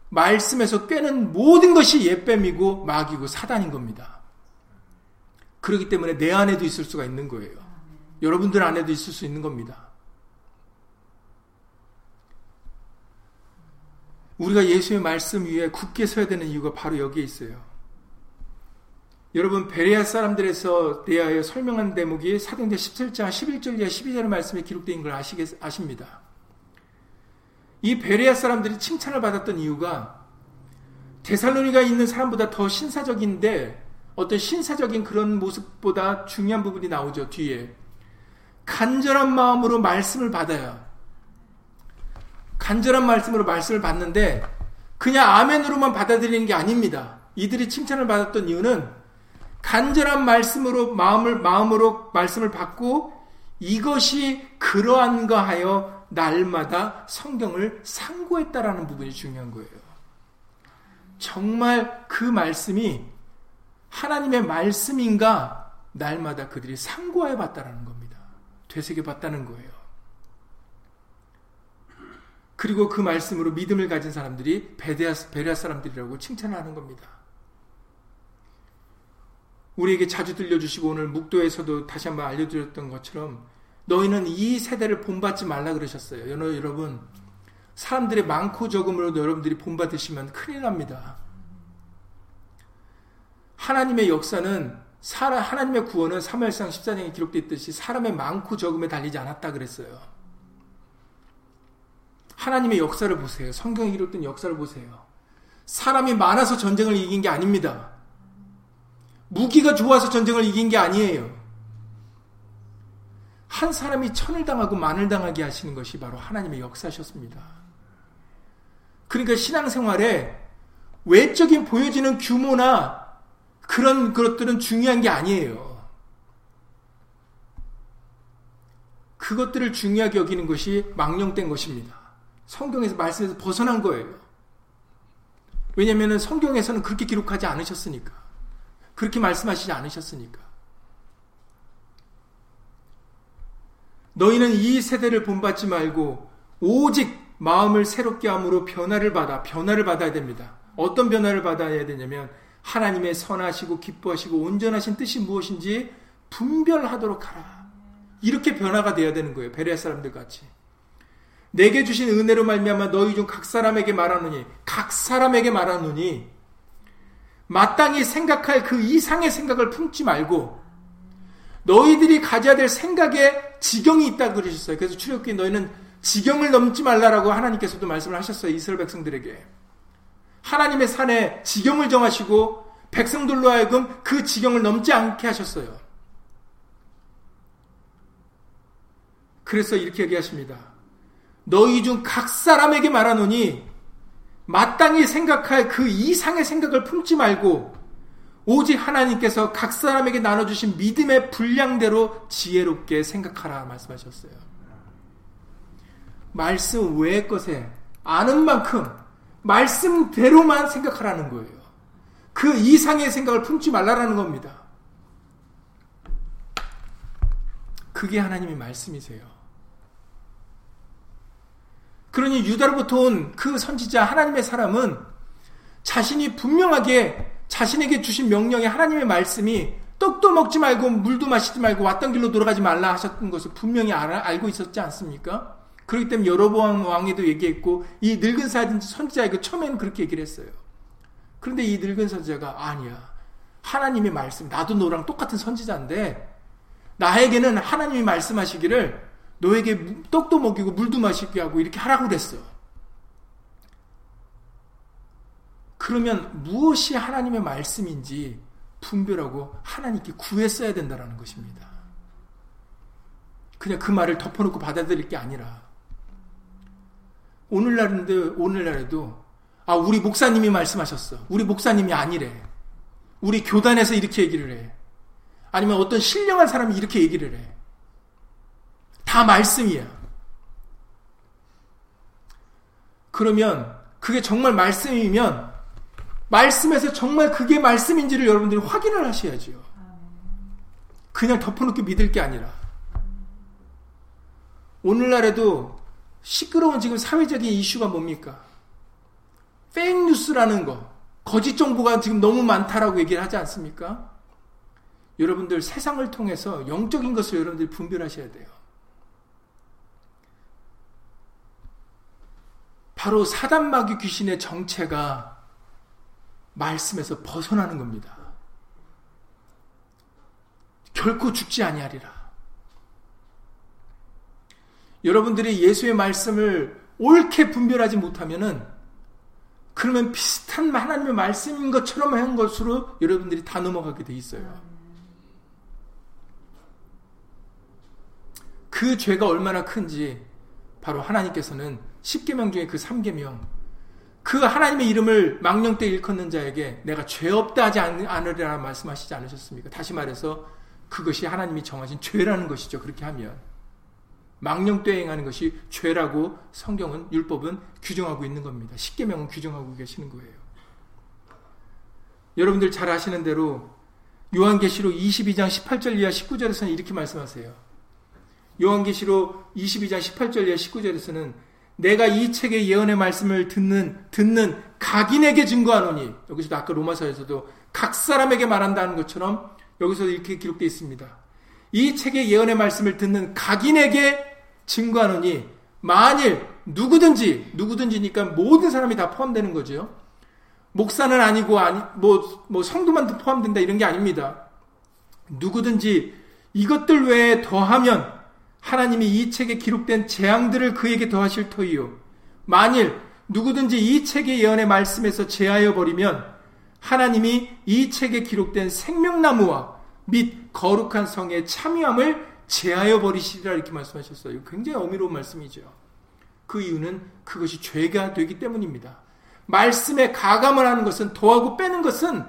말씀에서 꿰는 모든 것이 옛뱀이고 마귀고 사단인 겁니다. 그렇기 때문에 내 안에도 있을 수가 있는 거예요. 여러분들 안에도 있을 수 있는 겁니다. 우리가 예수의 말씀 위에 굳게 서야 되는 이유가 바로 여기에 있어요. 여러분 베레아 사람들에서 대하여 설명한 대목이 사도행전 17장 11절 이하 12절 말씀에 있는 걸 아시겠, 아십니다. 이 베레아 사람들이 칭찬을 받았던 이유가 데살로니가 있는 사람보다 더 신사적인데 어떤 신사적인 그런 모습보다 중요한 부분이 나오죠 뒤에 간절한 마음으로 말씀을 받아요. 간절한 말씀으로 말씀을 받는데 그냥 아멘으로만 받아들이는 게 아닙니다. 이들이 칭찬을 받았던 이유는 간절한 말씀으로 마음을 마음으로 말씀을 받고 이것이 그러한가 하여 날마다 성경을 상고했다라는 부분이 중요한 거예요. 정말 그 말씀이 하나님의 말씀인가 날마다 그들이 상고해 봤다라는 겁니다. 되새겨 봤다는 거예요. 그리고 그 말씀으로 믿음을 가진 사람들이 베데아, 베레아 사람들이라고 칭찬하는 겁니다. 우리에게 자주 들려주시고 오늘 묵도에서도 다시 한번 알려드렸던 것처럼 너희는 이 세대를 본받지 말라 그러셨어요. 여러분, 사람들의 많고 적음으로 여러분들이 본받으시면 큰일 납니다. 하나님의 역사는 사람, 하나님의 구원은 3월상 14장에 기록되어 있듯이 사람의 많고 적음에 달리지 않았다 그랬어요. 하나님의 역사를 보세요. 성경에 기록된 역사를 보세요. 사람이 많아서 전쟁을 이긴 게 아닙니다. 무기가 좋아서 전쟁을 이긴 게 아니에요. 한 사람이 천을 당하고 만을 당하게 하시는 것이 바로 하나님의 역사셨습니다. 그러니까 신앙생활에 외적인 보여지는 규모나 그런 것들은 중요한 게 아니에요. 그것들을 중요하게 여기는 것이 망령된 것입니다. 성경에서 말씀에서 벗어난 거예요. 왜냐하면 성경에서는 그렇게 기록하지 않으셨으니까. 그렇게 말씀하시지 않으셨으니까. 너희는 이 세대를 본받지 말고 오직 마음을 새롭게 함으로 변화를 받아 변화를 받아야 됩니다. 어떤 변화를 받아야 되냐면 하나님의 선하시고 기뻐하시고 온전하신 뜻이 무엇인지 분별하도록 하라. 이렇게 변화가 되어야 되는 거예요. 베레아 사람들 같이. 내게 주신 은혜로 말미암아 너희 중 각 사람에게 말하노니 각 사람에게 말하노니 마땅히 생각할 그 이상의 생각을 품지 말고 너희들이 가져야 될 생각에 지경이 있다 그러셨어요. 그래서 출애굽기 너희는 지경을 넘지 말라라고 하나님께서도 말씀을 하셨어요. 이스라엘 백성들에게. 하나님의 산에 지경을 정하시고 백성들로 하여금 그 지경을 넘지 않게 하셨어요. 그래서 이렇게 얘기하십니다. 너희 중 각 사람에게 말하노니 마땅히 생각할 그 이상의 생각을 품지 말고 오직 하나님께서 각 사람에게 나눠주신 믿음의 분량대로 지혜롭게 생각하라 말씀하셨어요. 말씀 외의 것에 아는 만큼 말씀대로만 생각하라는 거예요. 그 이상의 생각을 품지 말라라는 겁니다. 그게 하나님의 말씀이세요. 그러니 유다로부터 온 그 선지자 하나님의 사람은 자신이 분명하게 자신에게 주신 명령에 하나님의 말씀이 떡도 먹지 말고 물도 마시지 말고 왔던 길로 돌아가지 말라 하셨던 것을 분명히 알고 있었지 않습니까? 그렇기 때문에 여로보암 왕에도 얘기했고 이 늙은 선지자에게 처음에는 그렇게 얘기를 했어요. 그런데 이 늙은 선지자가 아니야. 하나님의 말씀 나도 너랑 똑같은 선지자인데 나에게는 하나님이 말씀하시기를 너에게 떡도 먹이고 물도 마시게 하고 이렇게 하라고 그랬어. 그러면 무엇이 하나님의 말씀인지 분별하고 하나님께 구했어야 된다는 것입니다. 그냥 그 말을 덮어놓고 받아들일 게 아니라 오늘날인데 오늘날에도 아 우리 목사님이 말씀하셨어. 우리 목사님이 아니래. 우리 교단에서 이렇게 얘기를 해. 아니면 어떤 신령한 사람이 이렇게 얘기를 해. 다 말씀이야. 그러면 그게 정말 말씀이면 말씀에서 정말 그게 말씀인지를 여러분들이 확인을 하셔야죠. 그냥 덮어놓고 믿을 게 아니라. 오늘날에도 시끄러운 지금 사회적인 이슈가 뭡니까? 페이크 뉴스라는 거, 거짓 정보가 지금 너무 많다라고 얘기를 하지 않습니까? 여러분들 세상을 통해서 영적인 것을 여러분들이 분별하셔야 돼요. 바로 사단마귀 귀신의 정체가 말씀에서 벗어나는 겁니다. 결코 죽지 아니하리라. 여러분들이 예수의 말씀을 옳게 분별하지 못하면은 그러면 비슷한 하나님의 말씀인 것처럼 한 것으로 여러분들이 다 넘어가게 돼 있어요. 그 죄가 얼마나 큰지 바로 하나님께서는 10계명 중에 그 3계명 그 하나님의 이름을 망령 때 일컫는 자에게 내가 죄 없다 하지 않으리라 말씀하시지 않으셨습니까? 다시 말해서 그것이 하나님이 정하신 죄라는 것이죠. 그렇게 하면 망령 때 행하는 것이 죄라고 성경은 율법은 규정하고 있는 겁니다. 10계명은 규정하고 계시는 거예요. 여러분들 잘 아시는 대로 요한계시록 22장 18절 이하 19절에서는 이렇게 말씀하세요. 요한계시록 22장 18절 이하 19절에서는 내가 이 책의 예언의 말씀을 듣는 듣는 각인에게 증거하노니 여기서도 아까 로마서에서도 각 사람에게 말한다는 것처럼 여기서 이렇게 기록되어 있습니다. 이 책의 예언의 말씀을 듣는 각인에게 증거하노니 만일 누구든지 누구든지니까 모든 사람이 다 포함되는 거죠. 목사는 아니고 아니 뭐, 뭐 성도만 포함된다 이런 게 아닙니다. 누구든지 이것들 외에 더하면 하나님이 이 책에 기록된 재앙들을 그에게 더하실 터이요. 만일 누구든지 이 책의 예언의 말씀에서 제하여 버리면 하나님이 이 책에 기록된 생명나무와 및 거룩한 성의 참여함을 제하여 버리시리라 이렇게 말씀하셨어요. 굉장히 어미로운 말씀이죠. 그 이유는 그것이 죄가 되기 때문입니다. 말씀에 가감을 하는 것은 더하고 빼는 것은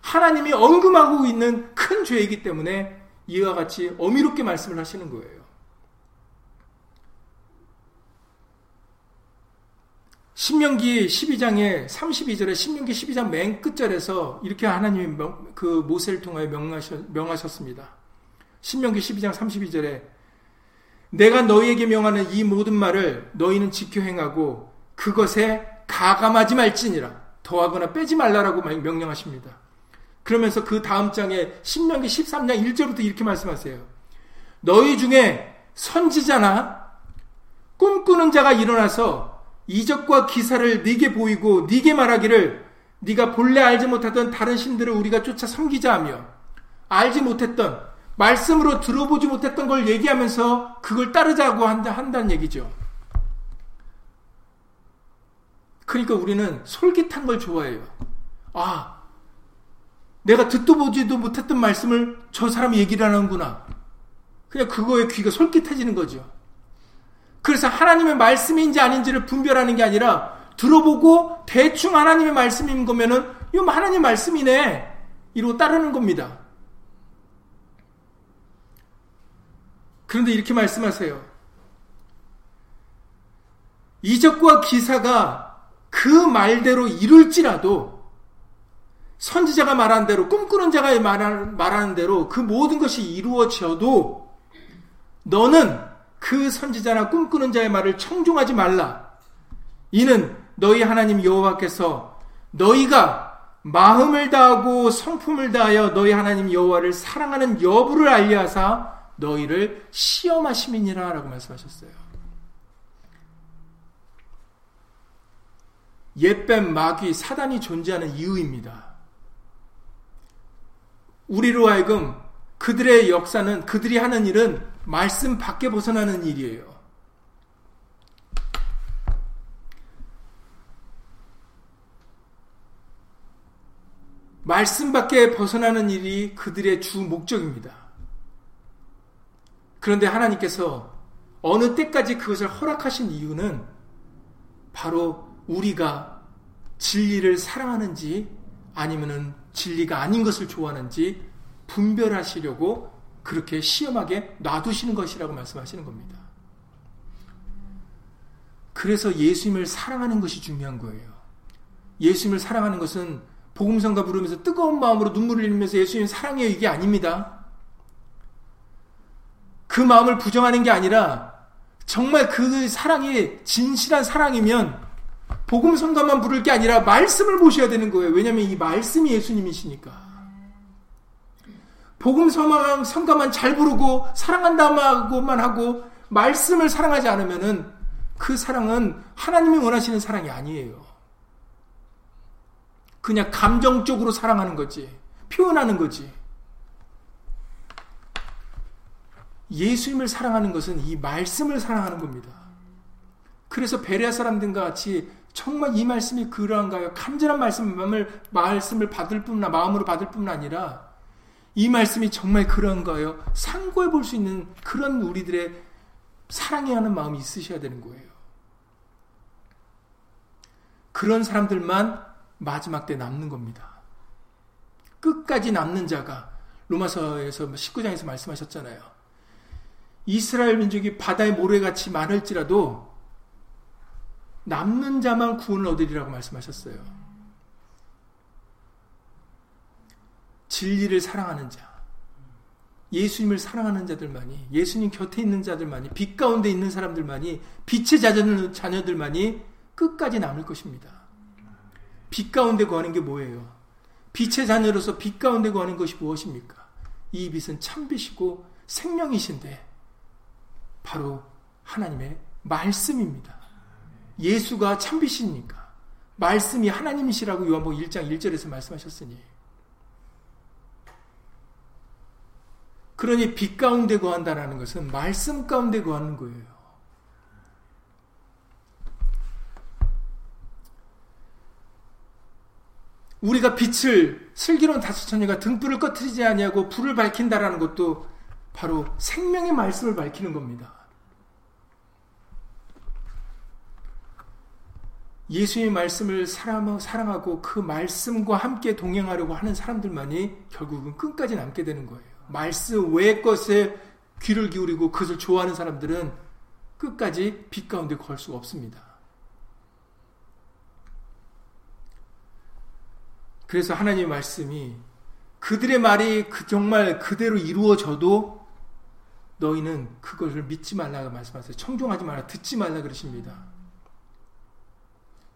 하나님이 언금하고 있는 큰 죄이기 때문에 이와 같이 어미롭게 말씀을 하시는 거예요. 신명기 12장에 32절에 신명기 12장 맨 끝절에서 이렇게 하나님이 명, 그 모세를 통하여 명하셨, 명하셨습니다. 신명기 12장 32절에 내가 너희에게 명하는 이 모든 말을 너희는 지켜 행하고 그것에 가감하지 말지니라. 더하거나 빼지 말라라고 명령하십니다. 그러면서 그 다음 장에 신명기 13장 1절부터 이렇게 말씀하세요. 너희 중에 선지자나 꿈꾸는 자가 일어나서 이적과 기사를 네게 보이고 네게 말하기를 네가 본래 알지 못하던 다른 신들을 우리가 쫓아 섬기자 하며 알지 못했던 말씀으로 들어보지 못했던 걸 얘기하면서 그걸 따르자고 한다, 한다는 얘기죠. 그러니까 우리는 솔깃한 걸 좋아해요. 아, 내가 듣도 보지도 못했던 말씀을 저 사람이 얘기를 하는구나. 그냥 그거에 귀가 솔깃해지는 거죠. 그래서 하나님의 말씀인지 아닌지를 분별하는 게 아니라 들어보고 대충 하나님의 말씀인 거면은 이거 뭐 하나님 말씀이네. 이러고 따르는 겁니다. 그런데 이렇게 말씀하세요. 이적과 기사가 그 말대로 이룰지라도 선지자가 말한 대로 꿈꾸는 자가 말하는 대로 그 모든 것이 이루어져도 너는 그 선지자나 꿈꾸는 자의 말을 청중하지 말라. 이는 너희 하나님 여호와께서 너희가 마음을 다하고 성품을 다하여 너희 하나님 여호와를 사랑하는 여부를 알려하사 너희를 시험하심이니라 라고 말씀하셨어요. 옛뱀 마귀 사단이 존재하는 이유입니다. 우리로 하여금 그들의 역사는 그들이 하는 일은 말씀 밖에 벗어나는 일이에요. 말씀 밖에 벗어나는 일이 그들의 주 목적입니다. 그런데 하나님께서 어느 때까지 그것을 허락하신 이유는 바로 우리가 진리를 사랑하는지 아니면은 진리가 아닌 것을 좋아하는지 분별하시려고 그렇게 시험하게 놔두시는 것이라고 말씀하시는 겁니다. 그래서 예수님을 사랑하는 것이 중요한 거예요. 예수님을 사랑하는 것은 복음성가 부르면서 뜨거운 마음으로 눈물을 흘리면서 예수님 사랑해요 이게 아닙니다. 그 마음을 부정하는 게 아니라 정말 그 사랑이 진실한 사랑이면 복음성가만 부를 게 아니라 말씀을 보셔야 되는 거예요. 왜냐하면 이 말씀이 예수님이시니까. 복음 서망 성가만 잘 부르고 사랑한다고만 하고 말씀을 사랑하지 않으면은 그 사랑은 하나님이 원하시는 사랑이 아니에요. 그냥 감정적으로 사랑하는 거지. 표현하는 거지. 예수님을 사랑하는 것은 이 말씀을 사랑하는 겁니다. 그래서 베레아 사람들과 같이 정말 이 말씀이 그러한가요? 간절한 말씀을 말씀을 받을 뿐 마음으로 받을 뿐 아니라 이 말씀이 정말 그런가요? 상고해 볼 수 있는 그런 우리들의 사랑해야 하는 마음이 있으셔야 되는 거예요. 그런 사람들만 마지막 때 남는 겁니다. 끝까지 남는 자가 로마서에서 19장에서 말씀하셨잖아요. 이스라엘 민족이 바다의 모래같이 많을지라도 남는 자만 구원을 얻으리라고 말씀하셨어요. 진리를 사랑하는 자, 예수님을 사랑하는 자들만이, 예수님 곁에 있는 자들만이, 빛 가운데 있는 사람들만이, 빛의 자녀들만이 끝까지 남을 것입니다. 빛 가운데 거하는 게 뭐예요? 빛의 자녀로서 빛 가운데 거하는 것이 무엇입니까? 이 빛은 참빛이고 생명이신데, 바로 하나님의 말씀입니다. 예수가 참빛이니까, 말씀이 하나님이시라고 요한복 1장 1절에서 말씀하셨으니, 그러니 빛 가운데 거한다라는 것은 말씀 가운데 거하는 거예요. 우리가 빛을 슬기로운 다수천녀가 등불을 꺼트리지 아니하고 불을 밝힌다라는 것도 바로 생명의 말씀을 밝히는 겁니다. 예수의 말씀을 사랑하고 그 말씀과 함께 동행하려고 하는 사람들만이 결국은 끝까지 남게 되는 거예요. 말씀 외의 것에 귀를 기울이고 그것을 좋아하는 사람들은 끝까지 빛 가운데 걸 수가 없습니다. 그래서 하나님의 말씀이 그들의 말이 그 정말 그대로 이루어져도 너희는 그것을 믿지 말라고 말씀하세요. 청종하지 말라, 듣지 말라 그러십니다.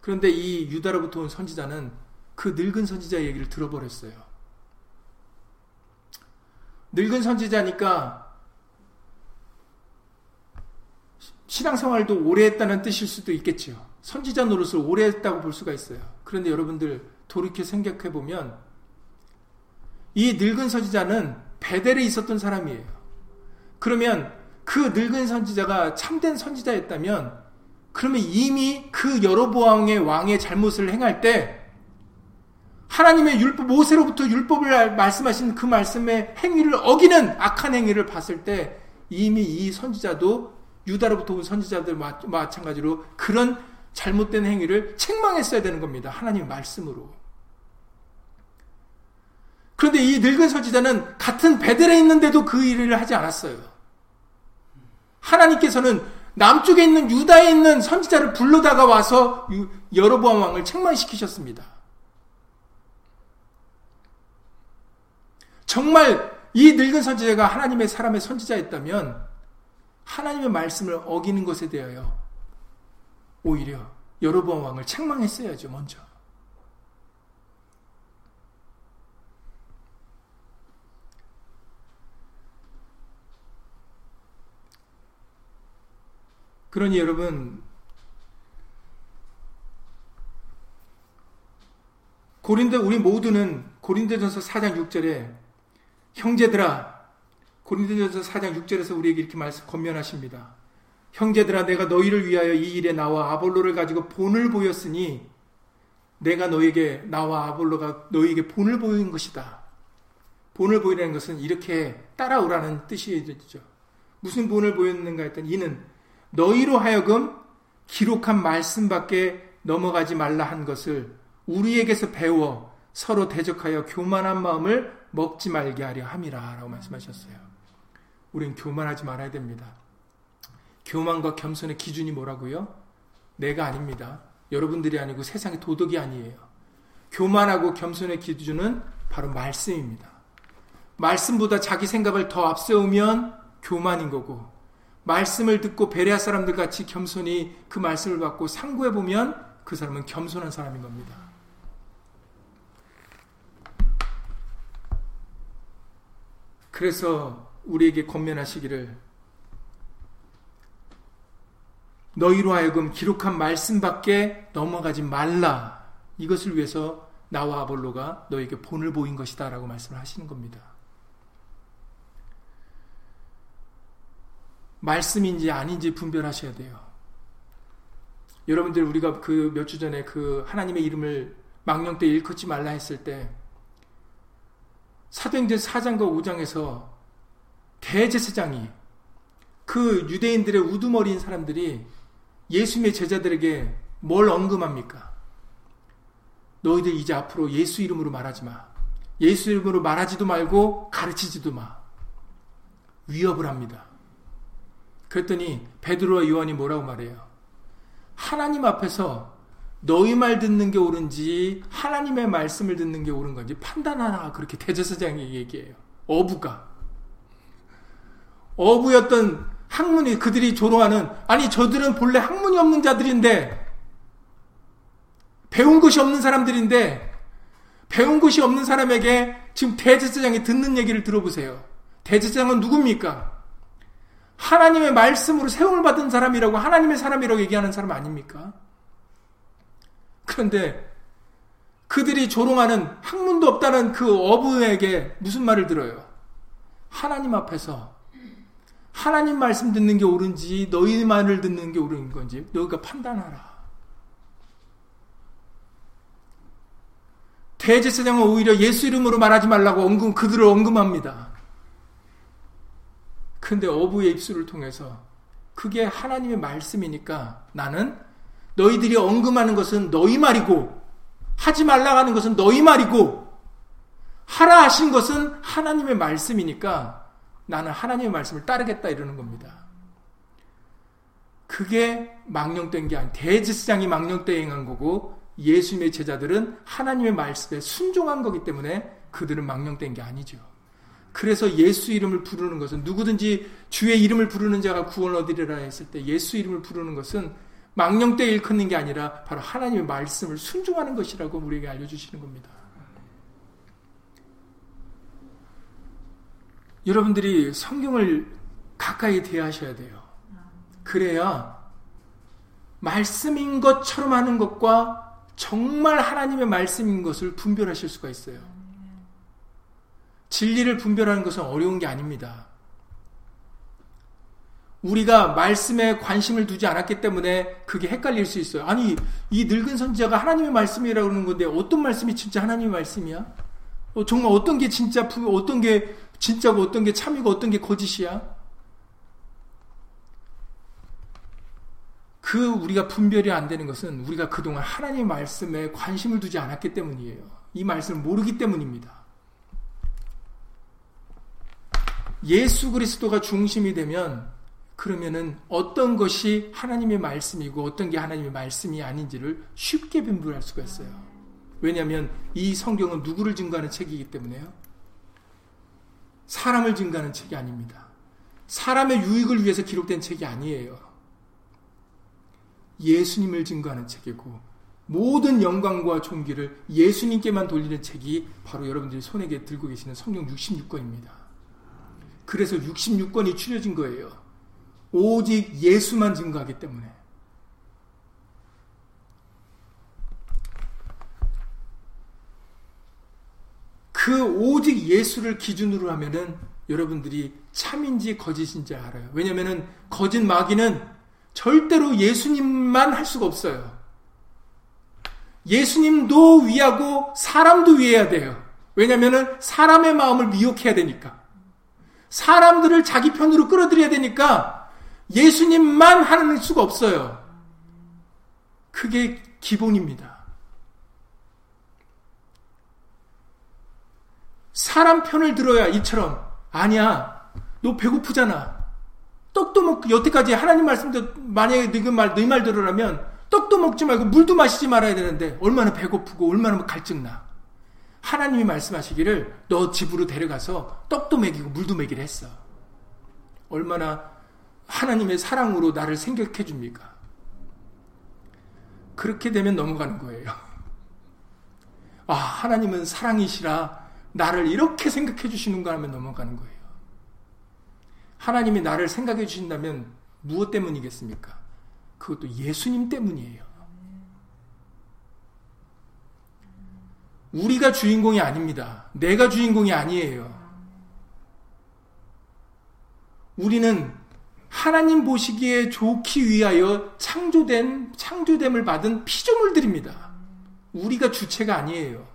그런데 이 유다로부터 온 선지자는 그 늙은 선지자 얘기를 들어버렸어요. 늙은 선지자니까 신앙생활도 오래 했다는 뜻일 수도 있겠죠. 선지자 노릇을 오래 했다고 볼 수가 있어요. 그런데 여러분들 돌이켜 생각해 보면 이 늙은 선지자는 베델에 있었던 사람이에요. 그러면 그 늙은 선지자가 참된 선지자였다면 그러면 이미 그 여로보암의 왕의 잘못을 행할 때 하나님의 율법 모세로부터 율법을 말씀하신 그 말씀의 행위를 어기는 악한 행위를 봤을 때 이미 이 선지자도 유다로부터 온 선지자들 마찬가지로 그런 잘못된 행위를 책망했어야 되는 겁니다. 하나님의 말씀으로. 그런데 이 늙은 선지자는 같은 베델에 있는데도 그 일을 하지 않았어요. 하나님께서는 남쪽에 있는 유다에 있는 선지자를 불러다가 와서 여로보암 왕을 책망시키셨습니다. 정말 이 늙은 선지자가 하나님의 사람의 선지자였다면 하나님의 말씀을 어기는 것에 대하여 오히려 여로보암 왕을 책망했어야죠, 먼저. 그러니 여러분 고린도 우리 모두는 고린도전서 4장 6절에 형제들아 고린도전서 4장 6절에서 우리에게 이렇게 말씀 권면하십니다. 형제들아 내가 너희를 위하여 이 일에 나와 아볼로를 가지고 본을 보였으니 내가 너에게 나와 아볼로가 너에게 본을 보인 것이다. 본을 보이라는 것은 이렇게 따라오라는 뜻이죠. 무슨 본을 보였는가 했더니 이는 너희로 하여금 기록한 말씀밖에 넘어가지 말라 한 것을 우리에게서 배워 서로 대적하여 교만한 마음을 먹지 말게 하려 함이라 라고 말씀하셨어요. 우린 교만하지 말아야 됩니다. 교만과 겸손의 기준이 뭐라고요? 내가 아닙니다. 여러분들이 아니고 세상의 도덕이 아니에요. 교만하고 겸손의 기준은 바로 말씀입니다. 말씀보다 자기 생각을 더 앞세우면 교만인 거고 말씀을 듣고 베레아 사람들 같이 겸손히 그 말씀을 받고 상고해 보면 그 사람은 겸손한 사람인 겁니다. 그래서 우리에게 권면하시기를 너희로 하여금 기록한 말씀밖에 넘어가지 말라. 이것을 위해서 나와 아볼로가 너에게 본을 보인 것이다. 라고 말씀을 하시는 겁니다. 말씀인지 아닌지 분별하셔야 돼요. 여러분들 우리가 그 몇 주 전에 그 하나님의 이름을 망령 때 일컫지 말라 했을 때 사도행전 4장과 5장에서 대제사장이 그 유대인들의 우두머리인 사람들이 예수님의 제자들에게 뭘 언급합니까? 너희들 이제 앞으로 예수 이름으로 말하지 마. 예수 이름으로 말하지도 말고 가르치지도 마. 위협을 합니다. 그랬더니 베드로와 요한이 뭐라고 말해요? 하나님 앞에서 너희 말 듣는 게 옳은지 하나님의 말씀을 듣는 게 옳은 건지 판단하라 그렇게 대제사장이 얘기해요. 어부가 어부였던 학문이 그들이 조롱하는 아니 저들은 본래 학문이 없는 자들인데 배운 것이 없는 사람들인데 배운 것이 없는 사람에게 지금 대제사장이 듣는 얘기를 들어보세요. 대제사장은 누굽니까? 하나님의 말씀으로 세움을 받은 사람이라고 하나님의 사람이라고 얘기하는 사람 아닙니까? 그런데 그들이 조롱하는 학문도 없다는 그 어부에게 무슨 말을 들어요? 하나님 앞에서 하나님 말씀 듣는 게 옳은지 너희 말을 듣는 게 옳은 건지 너희가 판단하라. 대제사장은 오히려 예수 이름으로 말하지 말라고 언금 그들을 언급합니다. 근데 어부의 입술을 통해서 그게 하나님의 말씀이니까 나는 너희들이 언급하는 것은 너희 말이고 하지 말라 하는 것은 너희 말이고 하라 하신 것은 하나님의 말씀이니까 나는 하나님의 말씀을 따르겠다 이러는 겁니다. 그게 망령된 게 아니 대제사장이 망령대행한 거고 예수님의 제자들은 하나님의 말씀에 순종한 거기 때문에 그들은 망령된 게 아니죠. 그래서 예수 이름을 부르는 것은 누구든지 주의 이름을 부르는 자가 구원 얻으리라 했을 때 예수 이름을 부르는 것은 망령 때 일컫는 게 아니라 바로 하나님의 말씀을 순종하는 것이라고 우리에게 알려주시는 겁니다. 여러분들이 성경을 가까이 대하셔야 돼요. 그래야 말씀인 것처럼 하는 것과 정말 하나님의 말씀인 것을 분별하실 수가 있어요. 진리를 분별하는 것은 어려운 게 아닙니다. 우리가 말씀에 관심을 두지 않았기 때문에 그게 헷갈릴 수 있어요. 아니, 이 늙은 선지자가 하나님의 말씀이라고 그러는 건데 어떤 말씀이 진짜 하나님의 말씀이야? 어, 정말 어떤 게 진짜, 어떤 게 진짜고 어떤 게 참이고 어떤 게 거짓이야? 그 우리가 분별이 안 되는 것은 우리가 그동안 하나님의 말씀에 관심을 두지 않았기 때문이에요. 이 말씀을 모르기 때문입니다. 예수 그리스도가 중심이 되면 그러면은 어떤 것이 하나님의 말씀이고 어떤 게 하나님의 말씀이 아닌지를 쉽게 분별할 수가 있어요. 왜냐하면 이 성경은 누구를 증거하는 책이기 때문에요. 사람을 증거하는 책이 아닙니다. 사람의 유익을 위해서 기록된 책이 아니에요. 예수님을 증거하는 책이고 모든 영광과 존귀를 예수님께만 돌리는 책이 바로 여러분들이 손에 들고 계시는 성경 66권입니다. 그래서 66권이 추려진 거예요. 오직 예수만 증거하기 때문에. 그 오직 예수를 기준으로 하면은 여러분들이 참인지 거짓인지 알아요. 왜냐면은 거짓 마귀는 절대로 예수님만 할 수가 없어요. 예수님도 위하고 사람도 위해야 돼요. 왜냐면은 사람의 마음을 미혹해야 되니까. 사람들을 자기 편으로 끌어들여야 되니까 예수님만 하는 수가 없어요. 그게 기본입니다. 사람 편을 들어야 이처럼 아니야 너 배고프잖아 떡도 먹고 여태까지 하나님 말씀도 만약에 너말너말 네 들으라면 떡도 먹지 말고 물도 마시지 말아야 되는데 얼마나 배고프고 얼마나 갈증나 하나님이 말씀하시기를 너 집으로 데려가서 떡도 먹이고 물도 먹이를 했어. 얼마나 하나님의 사랑으로 나를 생각해 줍니까? 그렇게 되면 넘어가는 거예요. 아, 하나님은 사랑이시라 나를 이렇게 생각해 주시는가 하면 넘어가는 거예요. 하나님이 나를 생각해 주신다면 무엇 때문이겠습니까? 그것도 예수님 때문이에요. 우리가 주인공이 아닙니다. 내가 주인공이 아니에요. 우리는 하나님 보시기에 좋기 위하여 창조된, 창조됨을 받은 피조물들입니다. 우리가 주체가 아니에요.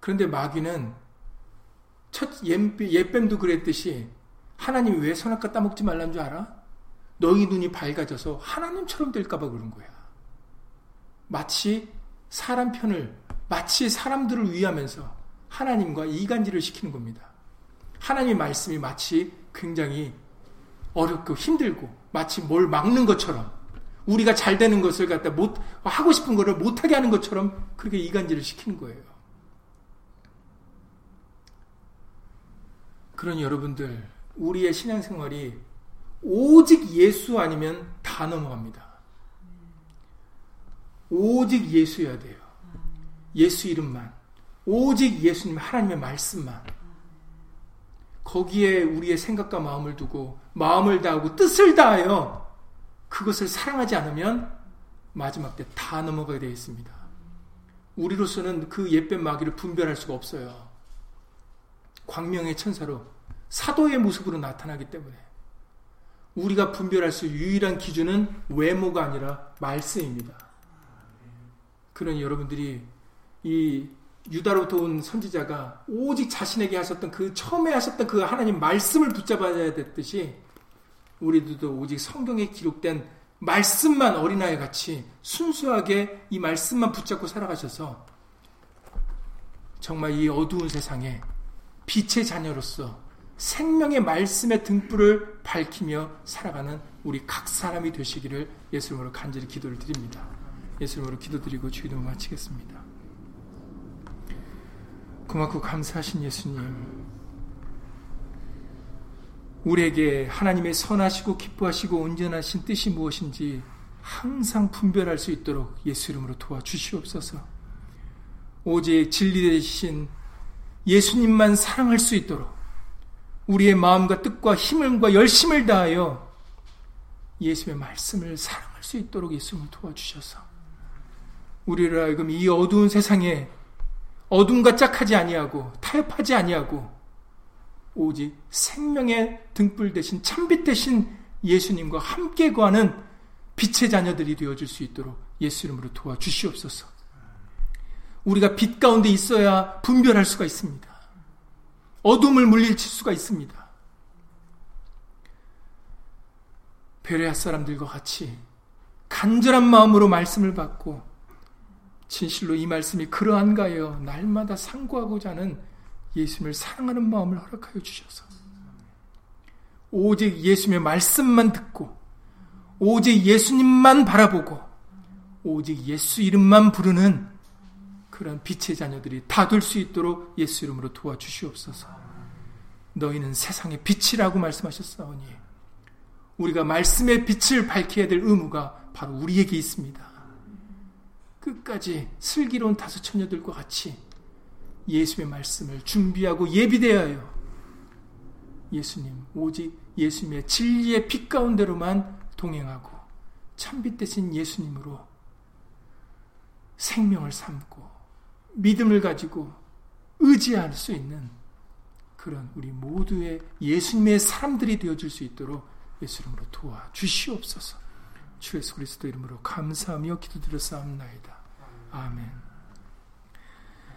그런데 마귀는 첫 옛뱀도 그랬듯이 하나님 왜 선악과 따먹지 말란 줄 알아? 너희 눈이 밝아져서 하나님처럼 될까봐 그런 거야. 마치 사람 편을 마치 사람들을 위하면서 하나님과 이간질을 시키는 겁니다. 하나님의 말씀이 마치 굉장히 어렵고 힘들고 마치 뭘 막는 것처럼 우리가 잘 되는 것을 갖다 못 하고 싶은 것을 못하게 하는 것처럼 그렇게 이간질을 시키는 거예요. 그러니 여러분들 우리의 신앙생활이 오직 예수 아니면 다 넘어갑니다. 오직 예수여야 돼요. 예수 이름만. 오직 예수님 하나님의 말씀만. 거기에 우리의 생각과 마음을 두고 마음을 다하고 뜻을 다하여 그것을 사랑하지 않으면 마지막 때 다 넘어가게 되어 있습니다. 우리로서는 그 옛뱀 마귀를 분별할 수가 없어요. 광명의 천사로 사도의 모습으로 나타나기 때문에 우리가 분별할 수 유일한 기준은 외모가 아니라 말씀입니다. 그러니 여러분들이 이 유다로부터 온 선지자가 오직 자신에게 하셨던 그 처음에 하셨던 그 하나님 말씀을 붙잡아야 됐듯이 우리들도 오직 성경에 기록된 말씀만 어린아이 같이 순수하게 이 말씀만 붙잡고 살아가셔서 정말 이 어두운 세상에 빛의 자녀로서 생명의 말씀의 등불을 밝히며 살아가는 우리 각 사람이 되시기를 예수님으로 간절히 기도를 드립니다. 예수님으로 기도드리고 주기도 마치겠습니다. 고맙고 감사하신 예수님. 우리에게 하나님의 선하시고 기뻐하시고 온전하신 뜻이 무엇인지 항상 분별할 수 있도록 예수 이름으로 도와주시옵소서. 오직 진리 되신 예수님만 사랑할 수 있도록 우리의 마음과 뜻과 힘과 열심을 다하여 예수의 말씀을 사랑할 수 있도록 예수님을 도와주셔서 우리를 하여금 이 어두운 세상에 어둠과 짝하지 아니하고 타협하지 아니하고 오직 생명의 등불 대신 참빛 대신 예수님과 함께 거하는 빛의 자녀들이 되어줄 수 있도록 예수 이름으로 도와주시옵소서. 우리가 빛 가운데 있어야 분별할 수가 있습니다. 어둠을 물리칠 수가 있습니다. 베레아 사람들과 같이 간절한 마음으로 말씀을 받고 진실로 이 말씀이 그러한가요? 날마다 상고하고자 하는 예수님을 사랑하는 마음을 허락하여 주셔서 오직 예수님의 말씀만 듣고 오직 예수님만 바라보고 오직 예수 이름만 부르는 그런 빛의 자녀들이 다 될 수 있도록 예수 이름으로 도와주시옵소서. 너희는 세상의 빛이라고 말씀하셨사오니 우리가 말씀의 빛을 밝혀야 될 의무가 바로 우리에게 있습니다. 끝까지 슬기로운 다섯 처녀들과 같이 예수의 말씀을 준비하고 예비되어요. 예수님, 오직 예수님의 진리의 빛 가운데로만 동행하고 참빛 대신 예수님으로 생명을 삼고 믿음을 가지고 의지할 수 있는 그런 우리 모두의 예수님의 사람들이 되어줄 수 있도록 예수 이름으로 도와 주시옵소서. 주 예수 그리스도 이름으로 감사하며 기도드렸사옵나이다. 아멘.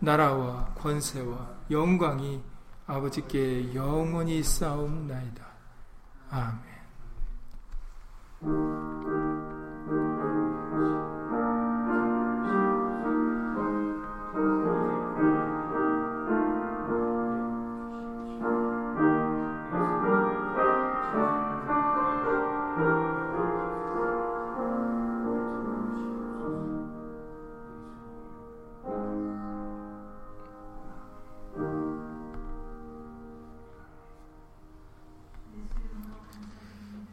나라와 권세와 영광이 아버지께 영원히 싸움나이다. 아멘.